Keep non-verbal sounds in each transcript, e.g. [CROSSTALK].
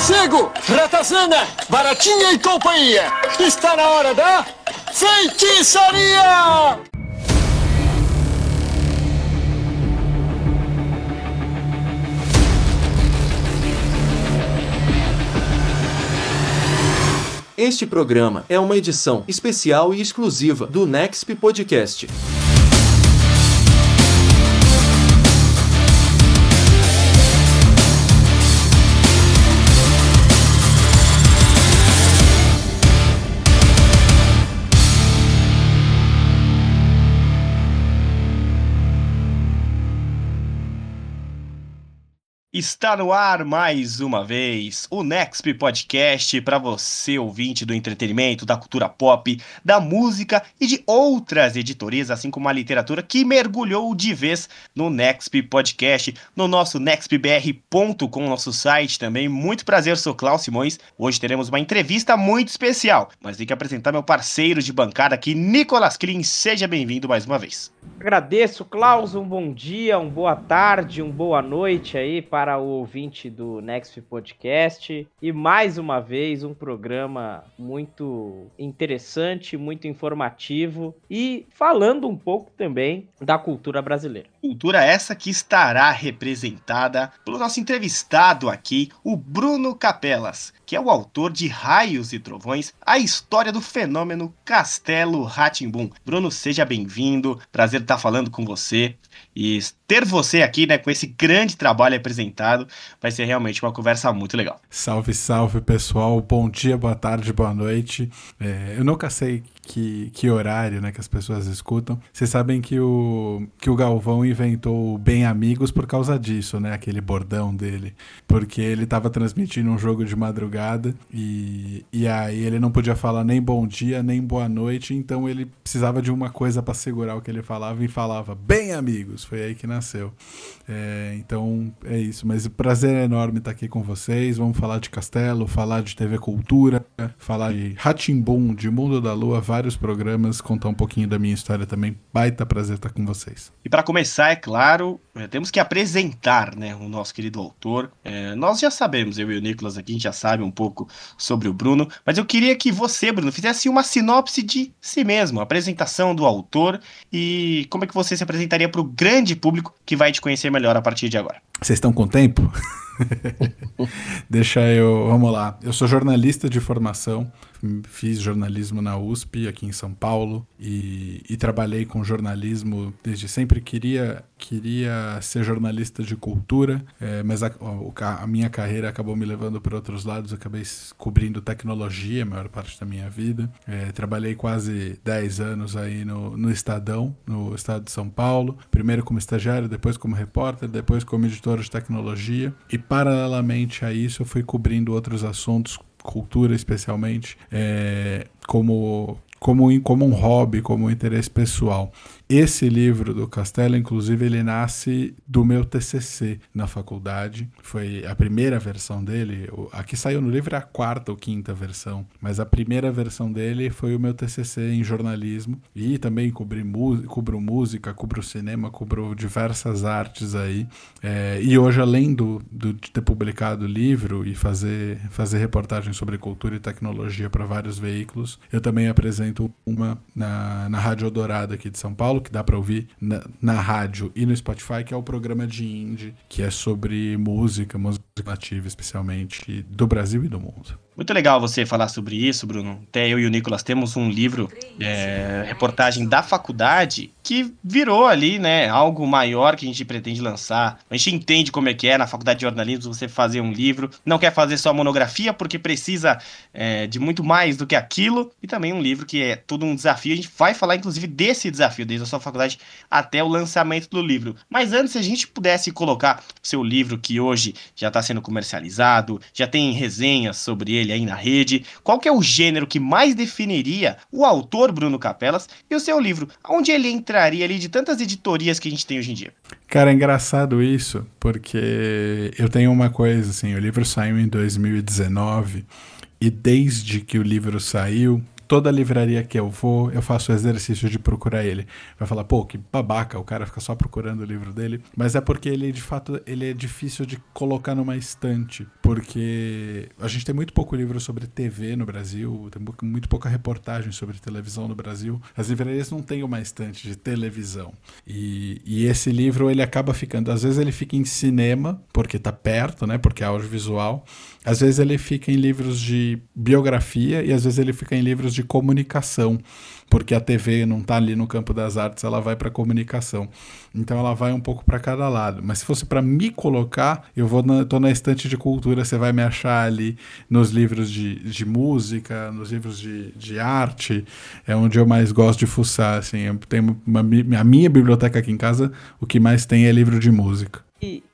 Morcego, Ratazana, Baratinha e companhia. Está na hora da feitiçaria! Este programa é uma edição especial e exclusiva do Nexp Podcast. Está no ar mais uma vez o Nexp Podcast para você, ouvinte do entretenimento, da cultura pop, da música e de outras editorias, assim como a literatura que mergulhou de vez no Nexp Podcast, no nosso nexpbr.com, nosso site também. Muito prazer, sou Klaus Simões. Hoje teremos uma entrevista muito especial, mas tem que apresentar meu parceiro de bancada aqui, Nicolas Klin. Seja bem-vindo mais uma vez. Agradeço, Klaus. Um bom dia, uma boa tarde, uma boa noite aí para o ouvinte do Next Podcast. E mais uma vez, um programa muito interessante, muito informativo e falando um pouco também da cultura brasileira. Cultura essa que estará representada pelo nosso entrevistado aqui, o Bruno Capelas, que é o autor de Raios e Trovões, a história do fenômeno Castelo Ratimbum. Bruno, seja bem-vindo. Prazer estar falando com você. E ter você aqui, né, com esse grande trabalho apresentado, vai ser realmente uma conversa muito legal. Salve, salve, pessoal. Bom dia, boa tarde, boa noite. É, eu nunca sei que, que horário, né, que as pessoas escutam. Vocês sabem que o, que o Galvão inventou Bem Amigos por causa disso, né, aquele bordão dele. Porque ele estava transmitindo um jogo de madrugada e, e aí ele não podia falar nem bom dia, nem boa noite, então ele precisava de uma coisa para segurar o que ele falava e falava Bem Amigos. Foi aí que nasceu. É, então é isso. Mas prazer enorme estar aqui com vocês. Vamos falar de Castelo, falar de TV Cultura, falar de Ratimbum, de Mundo da Lua, vários programas, contar um pouquinho da minha história também. Baita prazer estar com vocês. E para começar, é claro, é, temos que apresentar né, o nosso querido autor. É, nós já sabemos, eu e o Nicolas aqui, a gente já sabe um pouco sobre o Bruno, mas eu queria que você, Bruno, fizesse uma sinopse de si mesmo, a apresentação do autor e como é que você se apresentaria para o grande público que vai te conhecer melhor a partir de agora. Vocês estão com tempo? [LAUGHS] Deixa eu. Vamos lá. Eu sou jornalista de formação, fiz jornalismo na USP, aqui em São Paulo, e, e trabalhei com jornalismo desde sempre. Queria, queria ser jornalista de cultura, é, mas a, a, minha carreira acabou me levando para outros lados. acabei cobrindo tecnologia a maior parte da minha vida. É, trabalhei quase 10 anos aí no, no Estadão, no estado de São Paulo. Primeiro como estagiário, depois como repórter, depois como editor de tecnologia. E paralelamente a isso, eu fui cobrindo outros assuntos, cultura especialmente, é, como, como, como um hobby, como um interesse pessoal. Esse livro do Castelo, inclusive, ele nasce do meu TCC na faculdade. Foi a primeira versão dele. Aqui saiu no livro é a quarta ou quinta versão, mas a primeira versão dele foi o meu TCC em jornalismo. E também cobri cubro música, cubro cinema, cubro diversas artes aí. É, e hoje, além do, do, de ter publicado o livro e fazer, fazer reportagens sobre cultura e tecnologia para vários veículos, eu também apresento uma na, na Rádio Dourado aqui de São Paulo que dá para ouvir na, na, rádio e no Spotify, que é o programa de indie, que é sobre música, música nativa especialmente, do Brasil e do mundo. Muito legal você falar sobre isso, Bruno. Até eu e o Nicolas temos um livro, é, reportagem da faculdade, que virou ali, né, algo maior que a gente pretende lançar. A gente entende como é que é na faculdade de jornalismo você fazer um livro. Não quer fazer só monografia, porque precisa é, de muito mais do que aquilo. E também um livro que é todo um desafio. A gente vai falar, inclusive, desse desafio, desde a sua faculdade até o lançamento do livro. Mas antes, se a gente pudesse colocar seu livro, que hoje já está sendo comercializado, já tem resenhas sobre ele aí na rede. Qual que é o gênero que mais definiria o autor Bruno Capelas e o seu livro? Onde ele entraria ali de tantas editorias que a gente tem hoje em dia? Cara, é engraçado isso, porque eu tenho uma coisa assim, o livro saiu em 2019 e desde que o livro saiu, toda livraria que eu vou, eu faço o exercício de procurar ele. Vai falar, pô, que babaca, o cara fica só procurando o livro dele. Mas é porque ele, de fato, ele é difícil de colocar numa estante. Porque a gente tem muito pouco livro sobre TV no Brasil, tem muito pouca reportagem sobre televisão no Brasil. As livrarias não têm uma estante de televisão. E, e esse livro, ele acaba ficando, às vezes ele fica em cinema, porque tá perto, né? Porque é audiovisual. Às vezes ele fica em livros de biografia e às vezes ele fica em livros de comunicação, porque a TV não está ali no campo das artes, ela vai para comunicação. Então ela vai um pouco para cada lado. Mas se fosse para me colocar, eu vou na, tô na estante de cultura, você vai me achar ali nos livros de, de música, nos livros de, de arte, é onde eu mais gosto de fuçar. Assim, eu tenho uma, a minha biblioteca aqui em casa, o que mais tem é livro de música.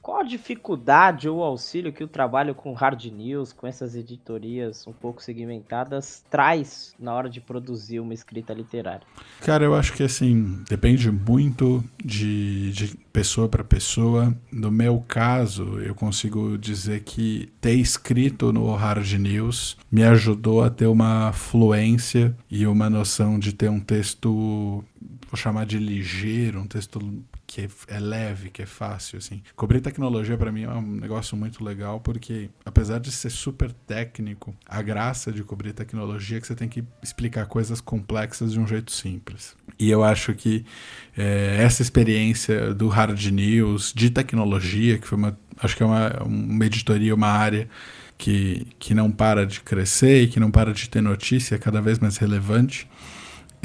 Qual a dificuldade ou auxílio que o trabalho com hard news, com essas editorias um pouco segmentadas, traz na hora de produzir uma escrita literária? Cara, eu acho que assim, depende muito de, de pessoa para pessoa. No meu caso, eu consigo dizer que ter escrito no hard news me ajudou a ter uma fluência e uma noção de ter um texto vou chamar de ligeiro, um texto que é leve, que é fácil, assim. Cobrir tecnologia para mim é um negócio muito legal porque, apesar de ser super técnico, a graça de cobrir tecnologia é que você tem que explicar coisas complexas de um jeito simples. E eu acho que é, essa experiência do hard news, de tecnologia, que foi uma, acho que é uma, uma editoria, uma área que, que não para de crescer e que não para de ter notícia cada vez mais relevante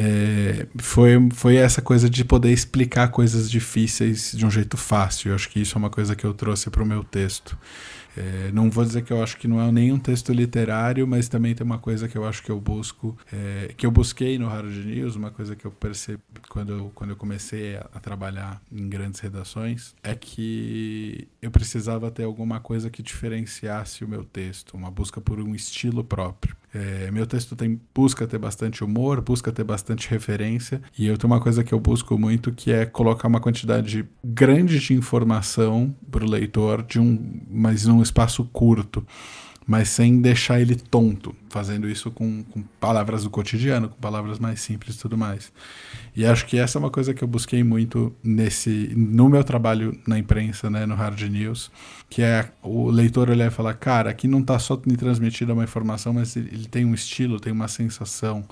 é, foi, foi essa coisa de poder explicar coisas difíceis de um jeito fácil. Eu acho que isso é uma coisa que eu trouxe para o meu texto. É, não vou dizer que eu acho que não é nenhum texto literário, mas também tem uma coisa que eu acho que eu busco, é, que eu busquei no Hard News, uma coisa que eu percebi quando eu, quando eu comecei a, a, trabalhar em grandes redações, é que eu precisava ter alguma coisa que diferenciasse o meu texto, uma busca por um estilo próprio. É, meu texto tem busca ter bastante humor, busca ter bastante referência, e eu tenho uma coisa que eu busco muito que é colocar uma quantidade grande de informação para o leitor, de um, mas num espaço curto mas sem deixar ele tonto, fazendo isso com, com, palavras do cotidiano, com palavras mais simples e tudo mais. E acho que essa é uma coisa que eu busquei muito nesse no meu trabalho na imprensa, né, no Hard News, que é o leitor olhar e falar, cara, aqui não está só me transmitindo uma informação, mas ele tem um estilo, tem uma sensação,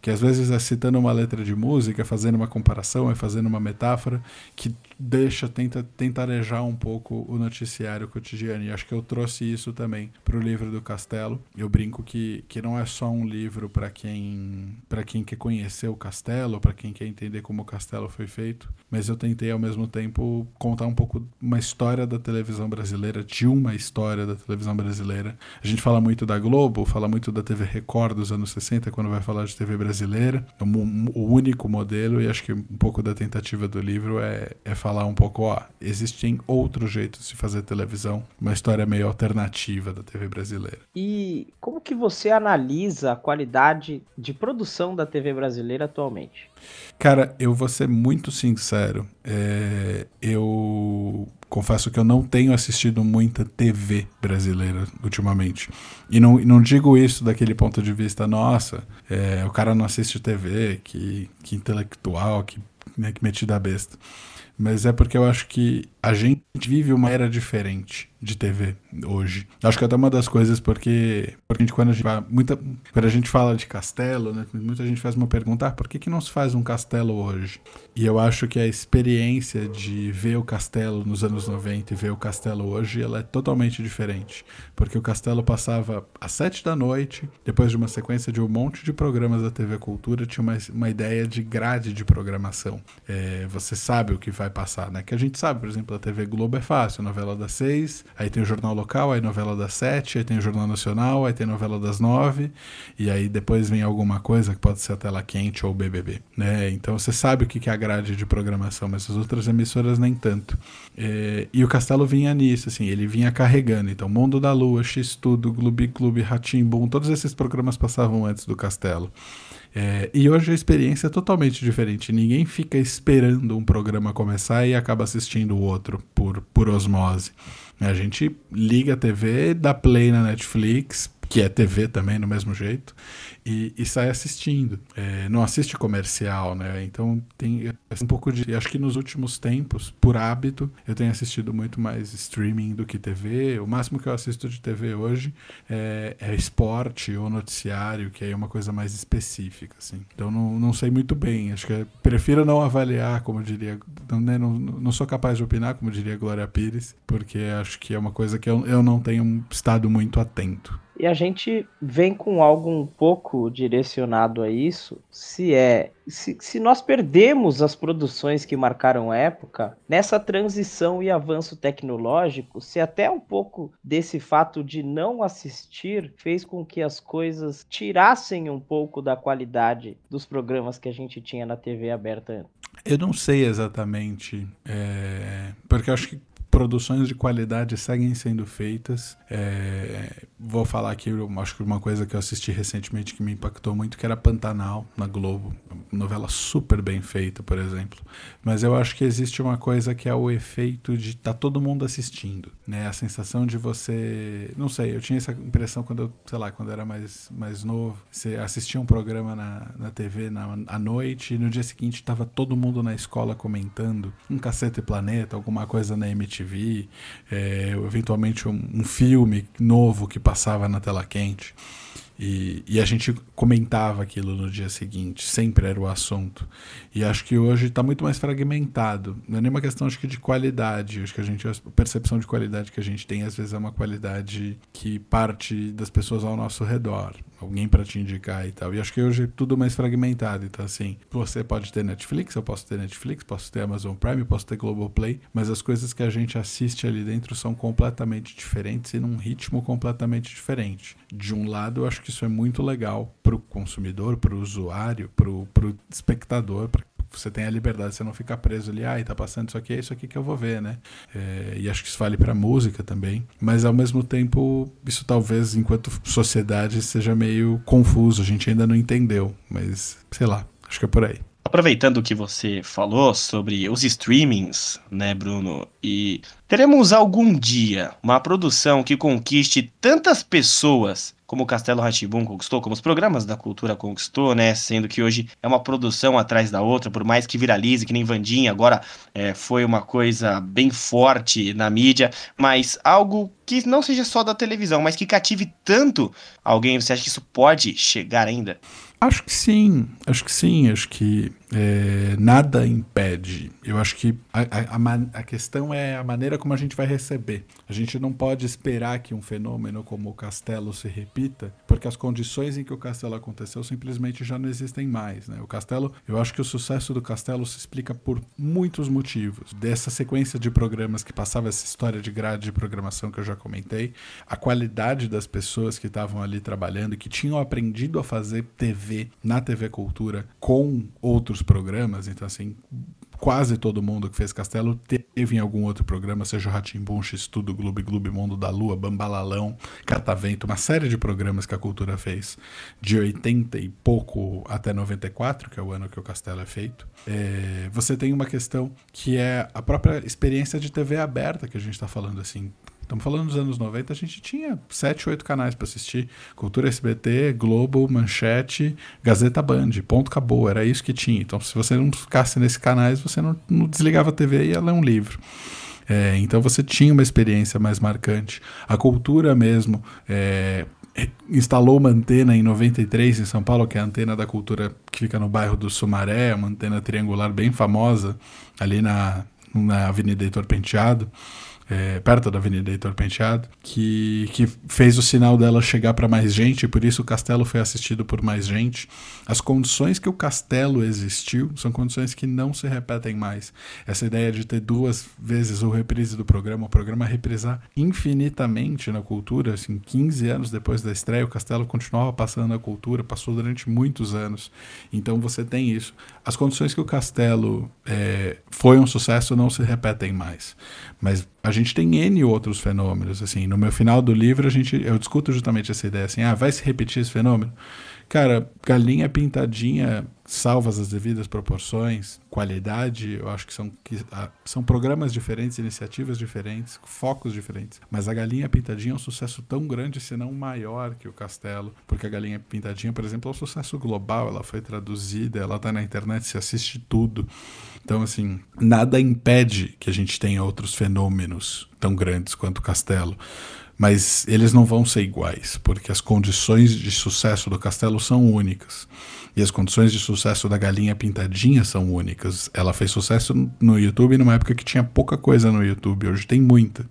que às vezes é citando uma letra de música, fazendo uma comparação, é fazendo uma metáfora, que deixa, tenta tentarejar um pouco o noticiário cotidiano. E acho que eu trouxe isso também para o livro do Castelo. Eu brinco que, que não é só um livro para quem para quem quer conhecer o Castelo, para quem quer entender como o Castelo foi feito, mas eu tentei ao mesmo tempo contar um pouco uma história da televisão brasileira, de uma história da televisão brasileira. A gente fala muito da Globo, fala muito da TV Record dos anos 60 quando vai falar de TV brasileira, é o único modelo e acho que um pouco da tentativa do livro é, é falar um pouco, ó, existem outros jeitos de fazer televisão, uma história meio alternativa da TV brasileira. E como que você analisa a qualidade de produção da TV brasileira atualmente? Cara, eu vou ser muito sincero. É, eu confesso que eu não tenho assistido muita TV brasileira ultimamente. E não, não digo isso daquele ponto de vista, nossa, é, o cara não assiste TV, que, que intelectual, que, né, que metida besta mas é porque eu acho que a gente vive uma era diferente de TV hoje. Acho que é até uma das coisas porque, porque a gente, quando, a gente muita, quando a gente fala de castelo, né, muita gente faz uma pergunta, ah, por que, que não se faz um castelo hoje? E eu acho que a experiência de ver o castelo nos anos 90 e ver o castelo hoje, ela é totalmente diferente. Porque o castelo passava às sete da noite, depois de uma sequência de um monte de programas da TV Cultura, tinha uma, uma ideia de grade de programação. É, você sabe o que vai passar, né? Que a gente sabe, por exemplo, a TV Globo é fácil, novela das seis, aí tem o Jornal Local, aí novela das sete, aí tem o Jornal Nacional, aí tem novela das nove, e aí depois vem alguma coisa que pode ser a tela quente ou BBB, né? Então você sabe o que é a grade de programação, mas as outras emissoras nem tanto. É, e o Castelo vinha nisso, assim, ele vinha carregando. Então, Mundo da Lua, X Tudo, Clube Clube, Boom, todos esses programas passavam antes do Castelo. É, e hoje a experiência é totalmente diferente. Ninguém fica esperando um programa começar e acaba assistindo o outro por, por osmose. A gente liga a TV, dá play na Netflix, que é TV também, no mesmo jeito, e, e sai assistindo. É, não assiste comercial, né? Então tem um pouco de. Acho que nos últimos tempos, por hábito, eu tenho assistido muito mais streaming do que TV. O máximo que eu assisto de TV hoje é, é esporte ou noticiário, que aí é uma coisa mais específica, assim. Então não, não sei muito bem. Acho que é, prefiro não avaliar, como diria. Não, né, não, não sou capaz de opinar, como diria Glória Pires, porque acho que é uma coisa que eu, eu não tenho estado muito atento. E a gente vem com algo um pouco direcionado a isso, se é se, se nós perdemos as produções que marcaram época, nessa transição e avanço tecnológico, se até um pouco desse fato de não assistir fez com que as coisas tirassem um pouco da qualidade dos programas que a gente tinha na TV aberta. Eu não sei exatamente, é... porque acho que produções de qualidade seguem sendo feitas. É, vou falar aqui, acho que uma coisa que eu assisti recentemente que me impactou muito, que era Pantanal, na Globo. Novela super bem feita, por exemplo. Mas eu acho que existe uma coisa que é o efeito de tá todo mundo assistindo. Né? A sensação de você... Não sei, eu tinha essa impressão quando eu, sei lá, quando eu era mais, mais novo. Você assistia um programa na, na TV na, à noite e no dia seguinte estava todo mundo na escola comentando um Cacete Planeta, alguma coisa na MTV MTV, é, eventualmente um, um filme novo que passava na tela quente. E, e, a gente comentava aquilo no dia seguinte, sempre era o assunto. E acho que hoje está muito mais fragmentado. Não é nenhuma questão acho que de qualidade. Acho que a gente a percepção de qualidade que a gente tem às vezes é uma qualidade que parte das pessoas ao nosso redor alguém para te indicar e tal. E acho que hoje é tudo mais fragmentado. Então, assim, você pode ter Netflix, eu posso ter Netflix, posso ter Amazon Prime, posso ter Globoplay, mas as coisas que a gente assiste ali dentro são completamente diferentes e num ritmo completamente diferente. De um lado, eu acho que isso é muito legal para o consumidor, para o usuário, para o espectador, para você tem a liberdade, você não fica preso ali, ah, tá passando isso aqui, é isso aqui que eu vou ver, né? É, e acho que isso vale para música também. Mas ao mesmo tempo, isso talvez, enquanto sociedade, seja meio confuso, a gente ainda não entendeu. Mas, sei lá, acho que é por aí. Aproveitando o que você falou sobre os streamings, né, Bruno? E teremos algum dia uma produção que conquiste tantas pessoas como o Castelo Ratibum conquistou, como os programas da cultura conquistou, né? Sendo que hoje é uma produção atrás da outra, por mais que viralize, que nem Vandinha, agora é, foi uma coisa bem forte na mídia, mas algo que não seja só da televisão, mas que cative tanto alguém, você acha que isso pode chegar ainda? Acho que sim, acho que sim, acho que é, nada impede. Eu acho que a, a, a, questão é a maneira como a gente vai receber. A gente não pode esperar que um fenômeno como o Castelo se repita, porque as condições em que o Castelo aconteceu simplesmente já não existem mais. Né? O Castelo, eu acho que o sucesso do Castelo se explica por muitos motivos. Dessa sequência de programas que passava essa história de grade de programação que eu já comentei, a qualidade das pessoas que estavam ali trabalhando, que tinham aprendido a fazer TV TV, na TV Cultura, com outros programas. Então, assim, quase todo mundo que fez Castelo teve em algum outro programa, seja o Ratimbun, X-Tudo, Gloob Gloob, Mundo da Lua, Bambalalão, Catavento, uma série de programas que a Cultura fez de 80 e pouco até 94, que é o ano que o Castelo é feito. É, você tem uma questão que é a própria experiência de TV aberta que a gente está falando assim. Estamos falando dos anos 90, a gente tinha 7, 8 canais para assistir. Cultura SBT, Globo, Manchete, Gazeta Band, ponto acabou, era isso que tinha. Então, se você não ficasse nesses canais, você não, não desligava a TV e ia ler um livro. É, então você tinha uma experiência mais marcante. A cultura mesmo é, instalou uma antena em 93 em São Paulo, que é a antena da cultura que fica no bairro do Sumaré, uma antena triangular bem famosa, ali na, na Avenida Heitor Penteado é, perto da Avenida Heitor Penteado, que, que fez o sinal dela chegar para mais gente, e por isso o castelo foi assistido por mais gente. As condições que o castelo existiu são condições que não se repetem mais. Essa ideia de ter duas vezes o reprise do programa, o programa reprisar infinitamente na cultura, assim, 15 anos depois da estreia, o castelo continuava passando na cultura, passou durante muitos anos. Então você tem isso. As condições que o castelo é, foi um sucesso não se repetem mais. Mas a gente tem N outros fenômenos, assim, no meu final do livro a gente, eu discuto justamente essa ideia, assim, ah, vai se repetir esse fenômeno? Cara, galinha pintadinha salvas as devidas proporções, qualidade, eu acho que são, que, ah, são programas diferentes, iniciativas diferentes, focos diferentes. Mas a Galinha Pintadinha é um sucesso tão grande, se não maior que o Castelo, porque a Galinha Pintadinha, por exemplo, é um sucesso global, ela foi traduzida, ela está na internet, se assiste tudo. Então, assim, nada impede que a gente tenha outros fenômenos tão grandes quanto o Castelo mas eles não vão ser iguais, porque as condições de sucesso do castelo são únicas. E as condições de sucesso da galinha pintadinha são únicas. Ela fez sucesso no YouTube numa época que tinha pouca coisa no YouTube, hoje tem muita.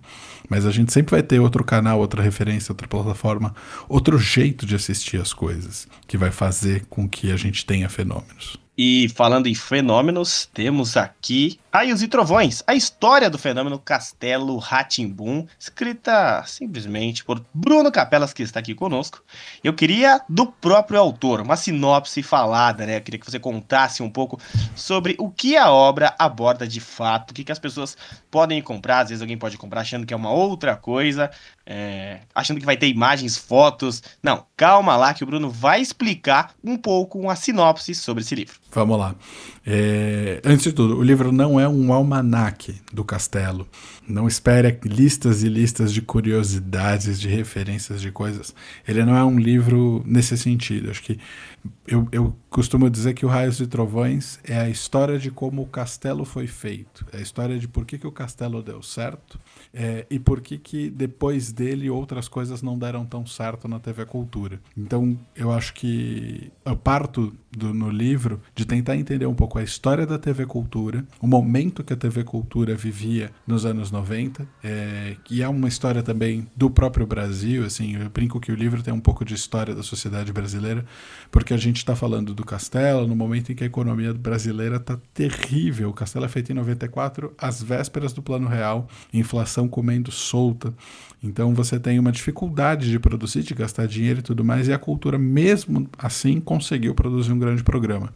Mas a gente sempre vai ter outro canal, outra referência, outra plataforma, outro jeito de assistir as coisas, que vai fazer com que a gente tenha fenômenos. E falando em fenômenos, temos aqui Raios e Trovões, a história do fenômeno Castelo Ratimbum, escrita simplesmente por Bruno Capelas, que está aqui conosco. Eu queria do próprio autor, uma sinopse falada, né? Eu queria que você contasse um pouco sobre o que a obra aborda de fato, o que, que as pessoas podem comprar, às vezes alguém pode comprar achando que é uma outra coisa, é, achando que vai ter imagens, fotos. Não, calma lá que o Bruno vai explicar um pouco uma sinopse sobre esse livro. Vamos lá. É, antes de tudo, o livro não é um almanaque do castelo. Não espere listas e listas de curiosidades, de referências de coisas. Ele não é um livro nesse sentido. Acho que eu, eu costumo dizer que o Raios e Trovões é a história de como o castelo foi feito. É a história de por que, que o castelo deu certo é, e por que, que depois dele outras coisas não deram tão certo na TV Cultura. Então eu acho que eu parto do, no livro de tentar entender um pouco a história da TV Cultura, o momento que a TV Cultura vivia nos anos 90, é, que é uma história também do próprio Brasil. Assim, eu brinco que o livro tem um pouco de história da sociedade brasileira, porque a gente está falando do Castelo no momento em que a economia brasileira está terrível. O Castelo é feito em 94, às vésperas do Plano Real, inflação comendo solta. Então você tem uma dificuldade de produzir, de gastar dinheiro e tudo mais, e a cultura, mesmo assim, conseguiu produzir um grande programa.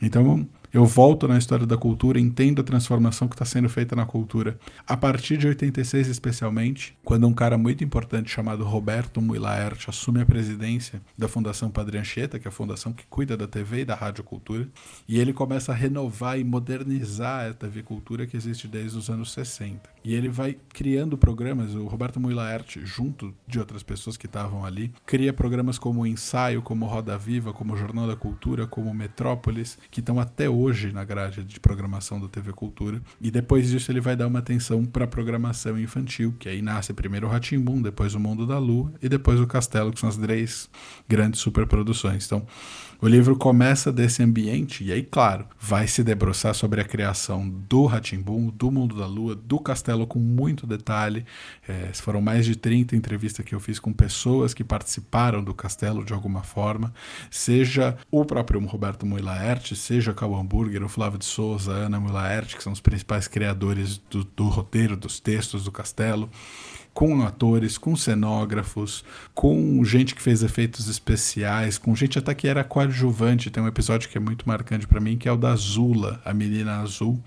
Então, eu volto na história da cultura, entendo a transformação que está sendo feita na cultura. A partir de 86, especialmente, quando um cara muito importante chamado Roberto Muilaert assume a presidência da Fundação Padre Anchieta, que é a fundação que cuida da TV e da rádio cultura, e ele começa a renovar e modernizar a TV cultura que existe desde os anos 60. E ele vai criando programas, o Roberto Muilaert, junto de outras pessoas que estavam ali, cria programas como Ensaio, como Roda Viva, como Jornal da Cultura, como Metrópolis, que estão até hoje na grade de programação da TV Cultura. E depois disso ele vai dar uma atenção para programação infantil, que aí nasce primeiro o Ratimbum, depois o Mundo da Lua e depois o Castelo, que são as três grandes superproduções. Então, o livro começa desse ambiente e aí, claro, vai se debruçar sobre a criação do Ratimbum, do Mundo da Lua, do Castelo com muito detalhe. É, foram mais de 30 entrevistas que eu fiz com pessoas que participaram do Castelo de alguma forma, seja o próprio Roberto Moilaert, seja Cauã Hamburger, o Flávio de Souza, Ana Moilaert, que são os principais criadores do, do roteiro, dos textos do Castelo com atores, com cenógrafos, com gente que fez efeitos especiais, com gente até que era coadjuvante. Tem um episódio que é muito marcante para mim, que é o da Zula, a menina azul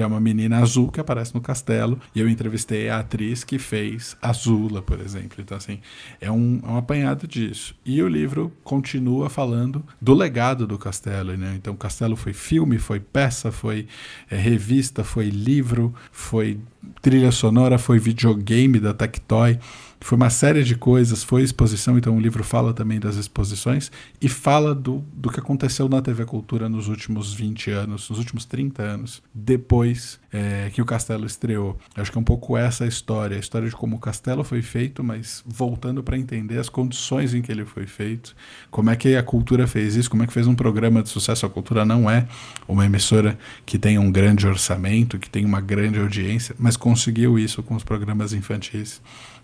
que é uma menina azul que aparece no castelo, e eu entrevistei a atriz que fez Azula, por exemplo. Então, assim, é um, é um apanhado disso. E o livro continua falando do legado do castelo, né? Então, o castelo foi filme, foi peça, foi é, revista, foi livro, foi trilha sonora, foi videogame da Tectoy. Foi uma série de coisas, foi exposição, então o livro fala também das exposições e fala do, do que aconteceu na TV Cultura nos últimos 20 anos, nos últimos 30 anos, depois é, que o Castelo estreou. Acho que é um pouco essa a história, a história de como o Castelo foi feito, mas voltando para entender as condições em que ele foi feito, como é que a cultura fez isso, como é que fez um programa de sucesso. A cultura não é uma emissora que tem um grande orçamento, que tem uma grande audiência, mas conseguiu isso com os programas infantis.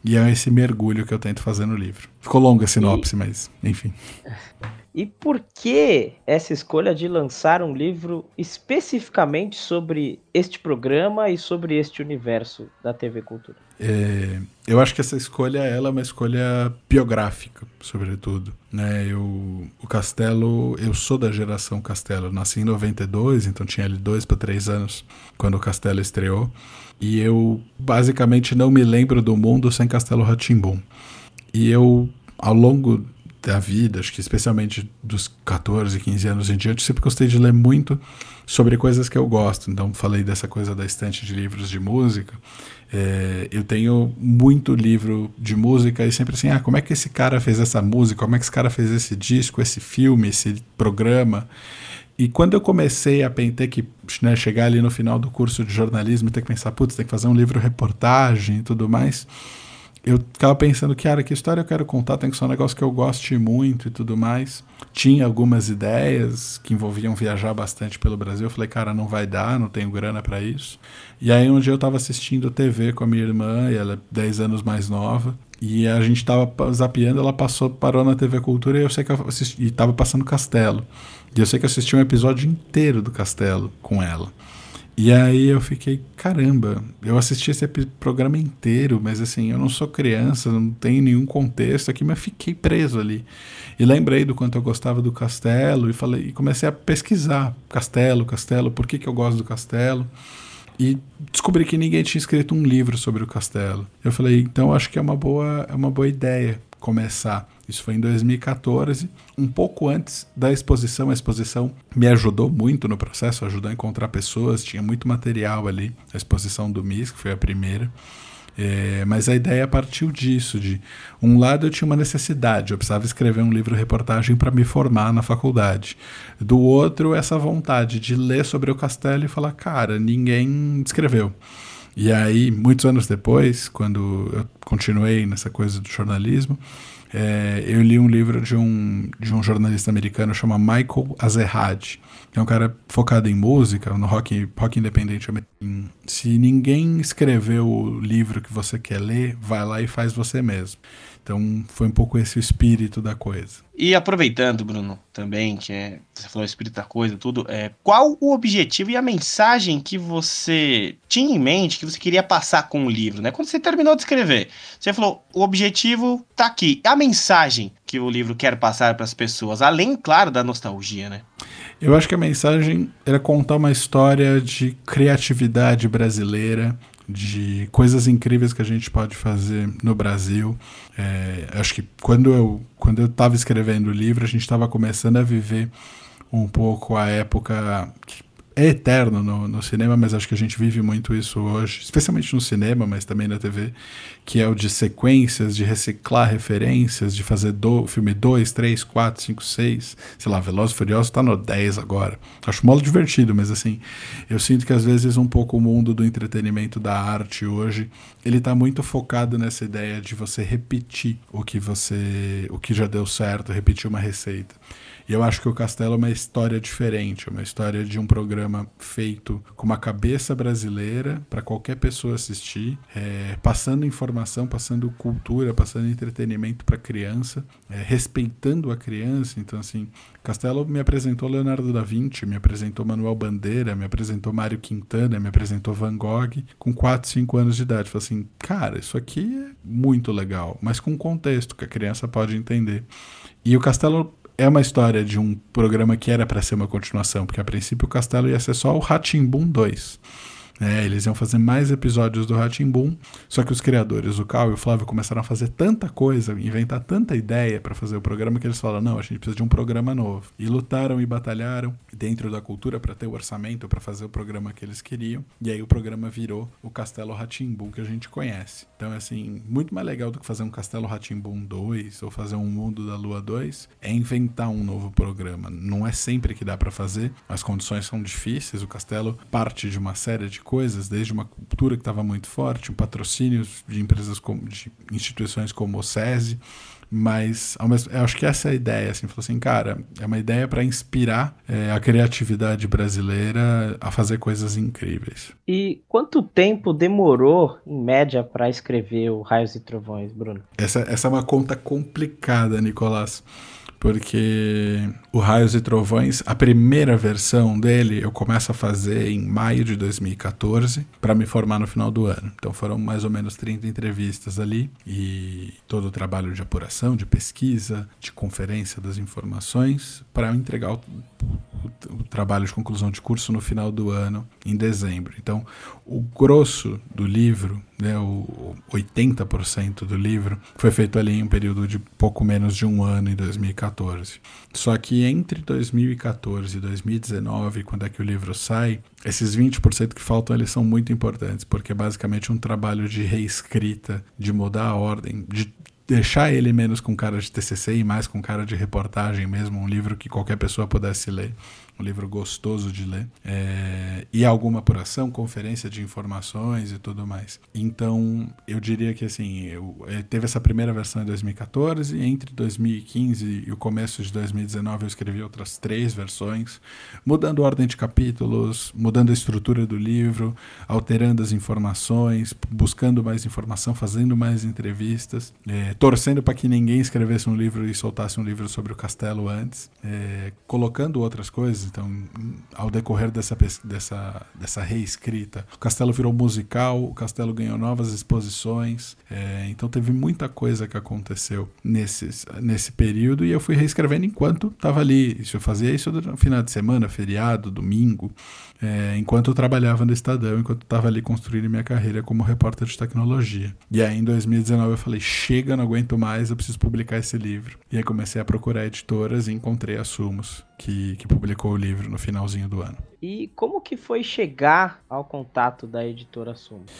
E é esse mergulho que eu tento fazer no livro. Ficou longa a sinopse, e... mas enfim. [LAUGHS] E por que essa escolha de lançar um livro especificamente sobre este programa e sobre este universo da TV Cultura? É, eu acho que essa escolha ela é uma escolha biográfica, sobretudo. Né? Eu, o Castelo, eu sou da geração Castelo, nasci em 92, então tinha ali dois para três anos quando o Castelo estreou. E eu basicamente não me lembro do mundo sem Castelo Ratimbum. E eu, ao longo da vida, acho que especialmente dos 14, 15 anos em diante, sempre gostei de ler muito sobre coisas que eu gosto. Então, falei dessa coisa da estante de livros de música. É, eu tenho muito livro de música e sempre assim, ah, como é que esse cara fez essa música? Como é que esse cara fez esse disco, esse filme, esse programa? E quando eu comecei a ter que né, chegar ali no final do curso de jornalismo e ter que pensar, putz, tem que fazer um livro reportagem e tudo mais, eu ficava pensando, cara, que história eu quero contar, tem que ser um negócio que eu goste muito e tudo mais. Tinha algumas ideias que envolviam viajar bastante pelo Brasil. Eu falei, cara, não vai dar, não tenho grana para isso. E aí um dia eu estava assistindo TV com a minha irmã, e ela é 10 anos mais nova. E a gente tava zapeando, ela passou, parou na TV Cultura e eu sei que eu assisti, e tava passando Castelo. E eu sei que eu assisti um episódio inteiro do Castelo com ela. E aí eu fiquei, caramba, eu assisti esse programa inteiro, mas assim, eu não sou criança, não tenho nenhum contexto aqui, mas fiquei preso ali. E lembrei do quanto eu gostava do Castelo e falei, e comecei a pesquisar Castelo, Castelo, por que, que eu gosto do Castelo. E descobri que ninguém tinha escrito um livro sobre o Castelo. Eu falei, então acho que é uma boa, é uma boa ideia começar. Isso foi em 2014, um pouco antes da exposição. A exposição me ajudou muito no processo, ajudou a encontrar pessoas, tinha muito material ali. A exposição do MIS, que foi a primeira. É, mas a ideia partiu disso, de um lado eu tinha uma necessidade, eu precisava escrever um livro reportagem para me formar na faculdade. Do outro, essa vontade de ler sobre o castelo e falar, cara, ninguém escreveu. E aí, muitos anos depois, quando eu continuei nessa coisa do jornalismo, é, eu li um livro de um, de um jornalista americano chamado Michael Azerrad, que é um cara focado em música, no rock, rock independente americano. Se ninguém escreveu o livro que você quer ler, vai lá e faz você mesmo. Então foi um pouco esse o espírito da coisa. E aproveitando, Bruno, também, que é, você falou o espírito da coisa, tudo, é, qual o objetivo e a mensagem que você tinha em mente, que você queria passar com o livro, né? Quando você terminou de escrever, você falou, o objetivo tá aqui. A mensagem que o livro quer passar para as pessoas, além, claro, da nostalgia, né? Eu acho que a mensagem era contar uma história de criatividade brasileira, de coisas incríveis que a gente pode fazer no Brasil. É, acho que quando eu quando eu estava escrevendo o livro, a gente estava começando a viver um pouco a época que é eterno no, no, cinema, mas acho que a gente vive muito isso hoje, especialmente no cinema, mas também na TV, que é o de sequências, de reciclar referências, de fazer do, filme 2, 3, 4, 5, 6, sei lá, Veloz e Furioso tá no 10 agora. Acho molo divertido, mas assim, eu sinto que às vezes um pouco o mundo do entretenimento, da arte hoje, ele tá muito focado nessa ideia de você repetir o que você, o que já deu certo, repetir uma receita. E eu acho que o Castelo é uma história diferente, é uma história de um programa feito com uma cabeça brasileira para qualquer pessoa assistir, é, passando informação, passando cultura, passando entretenimento para criança, é, respeitando a criança. Então, assim, Castelo me apresentou Leonardo da Vinci, me apresentou Manuel Bandeira, me apresentou Mário Quintana, me apresentou Van Gogh com 4, 5 anos de idade. Falei assim, cara, isso aqui é muito legal, mas com contexto que a criança pode entender. E o Castelo é uma história de um programa que era para ser uma continuação, porque a princípio o Castelo ia ser só o Ratimbum 2. É, eles iam fazer mais episódios do Boom, só que os criadores, o Cal e o Flávio, começaram a fazer tanta coisa, inventar tanta ideia para fazer o programa que eles falaram: não, a gente precisa de um programa novo. E lutaram e batalharam dentro da cultura para ter o orçamento para fazer o programa que eles queriam. E aí o programa virou o Castelo Boom que a gente conhece. Então, assim, muito mais legal do que fazer um Castelo Boom 2 ou fazer um Mundo da Lua 2 é inventar um novo programa. Não é sempre que dá para fazer, as condições são difíceis. O Castelo parte de uma série de coisas, desde uma cultura que estava muito forte, um patrocínio de empresas como, de instituições como o SESI, mas eu acho que essa é a ideia, assim, falou assim, cara, é uma ideia para inspirar é, a criatividade brasileira a fazer coisas incríveis. E quanto tempo demorou, em média, para escrever o Raios e Trovões, Bruno? Essa, essa é uma conta complicada, Nicolás porque o Raios e Trovões, a primeira versão dele eu começo a fazer em maio de 2014 para me formar no final do ano. Então foram mais ou menos 30 entrevistas ali e todo o trabalho de apuração, de pesquisa, de conferência das informações para entregar o, o, o trabalho de conclusão de curso no final do ano, em dezembro. Então, o grosso do livro né, o 80% do livro, foi feito ali em um período de pouco menos de um ano, em 2014. Só que entre 2014 e 2019, quando é que o livro sai, esses 20% que faltam eles são muito importantes, porque é basicamente um trabalho de reescrita, de mudar a ordem, de deixar ele menos com cara de TCC e mais com cara de reportagem mesmo, um livro que qualquer pessoa pudesse ler um livro gostoso de ler, é, e alguma apuração, conferência de informações e tudo mais. Então, eu diria que assim, eu, é, teve essa primeira versão em 2014, entre 2015 e o começo de 2019 eu escrevi outras três versões, mudando a ordem de capítulos, mudando a estrutura do livro, alterando as informações, buscando mais informação, fazendo mais entrevistas, é, torcendo para que ninguém escrevesse um livro e soltasse um livro sobre o castelo antes, é, colocando outras coisas, então, ao decorrer dessa, dessa, dessa reescrita, o castelo virou musical, o castelo ganhou novas exposições. É, então, teve muita coisa que aconteceu nesse, nesse período e eu fui reescrevendo enquanto estava ali. Isso eu fazia isso no final de semana, feriado, domingo, é, enquanto eu trabalhava no Estadão, enquanto estava ali construindo minha carreira como repórter de tecnologia. E aí, em 2019, eu falei: chega, não aguento mais, eu preciso publicar esse livro. E aí comecei a procurar editoras e encontrei a Sumos que, que publicou o livro no finalzinho do ano. E como que foi chegar ao contato da editora Sumos?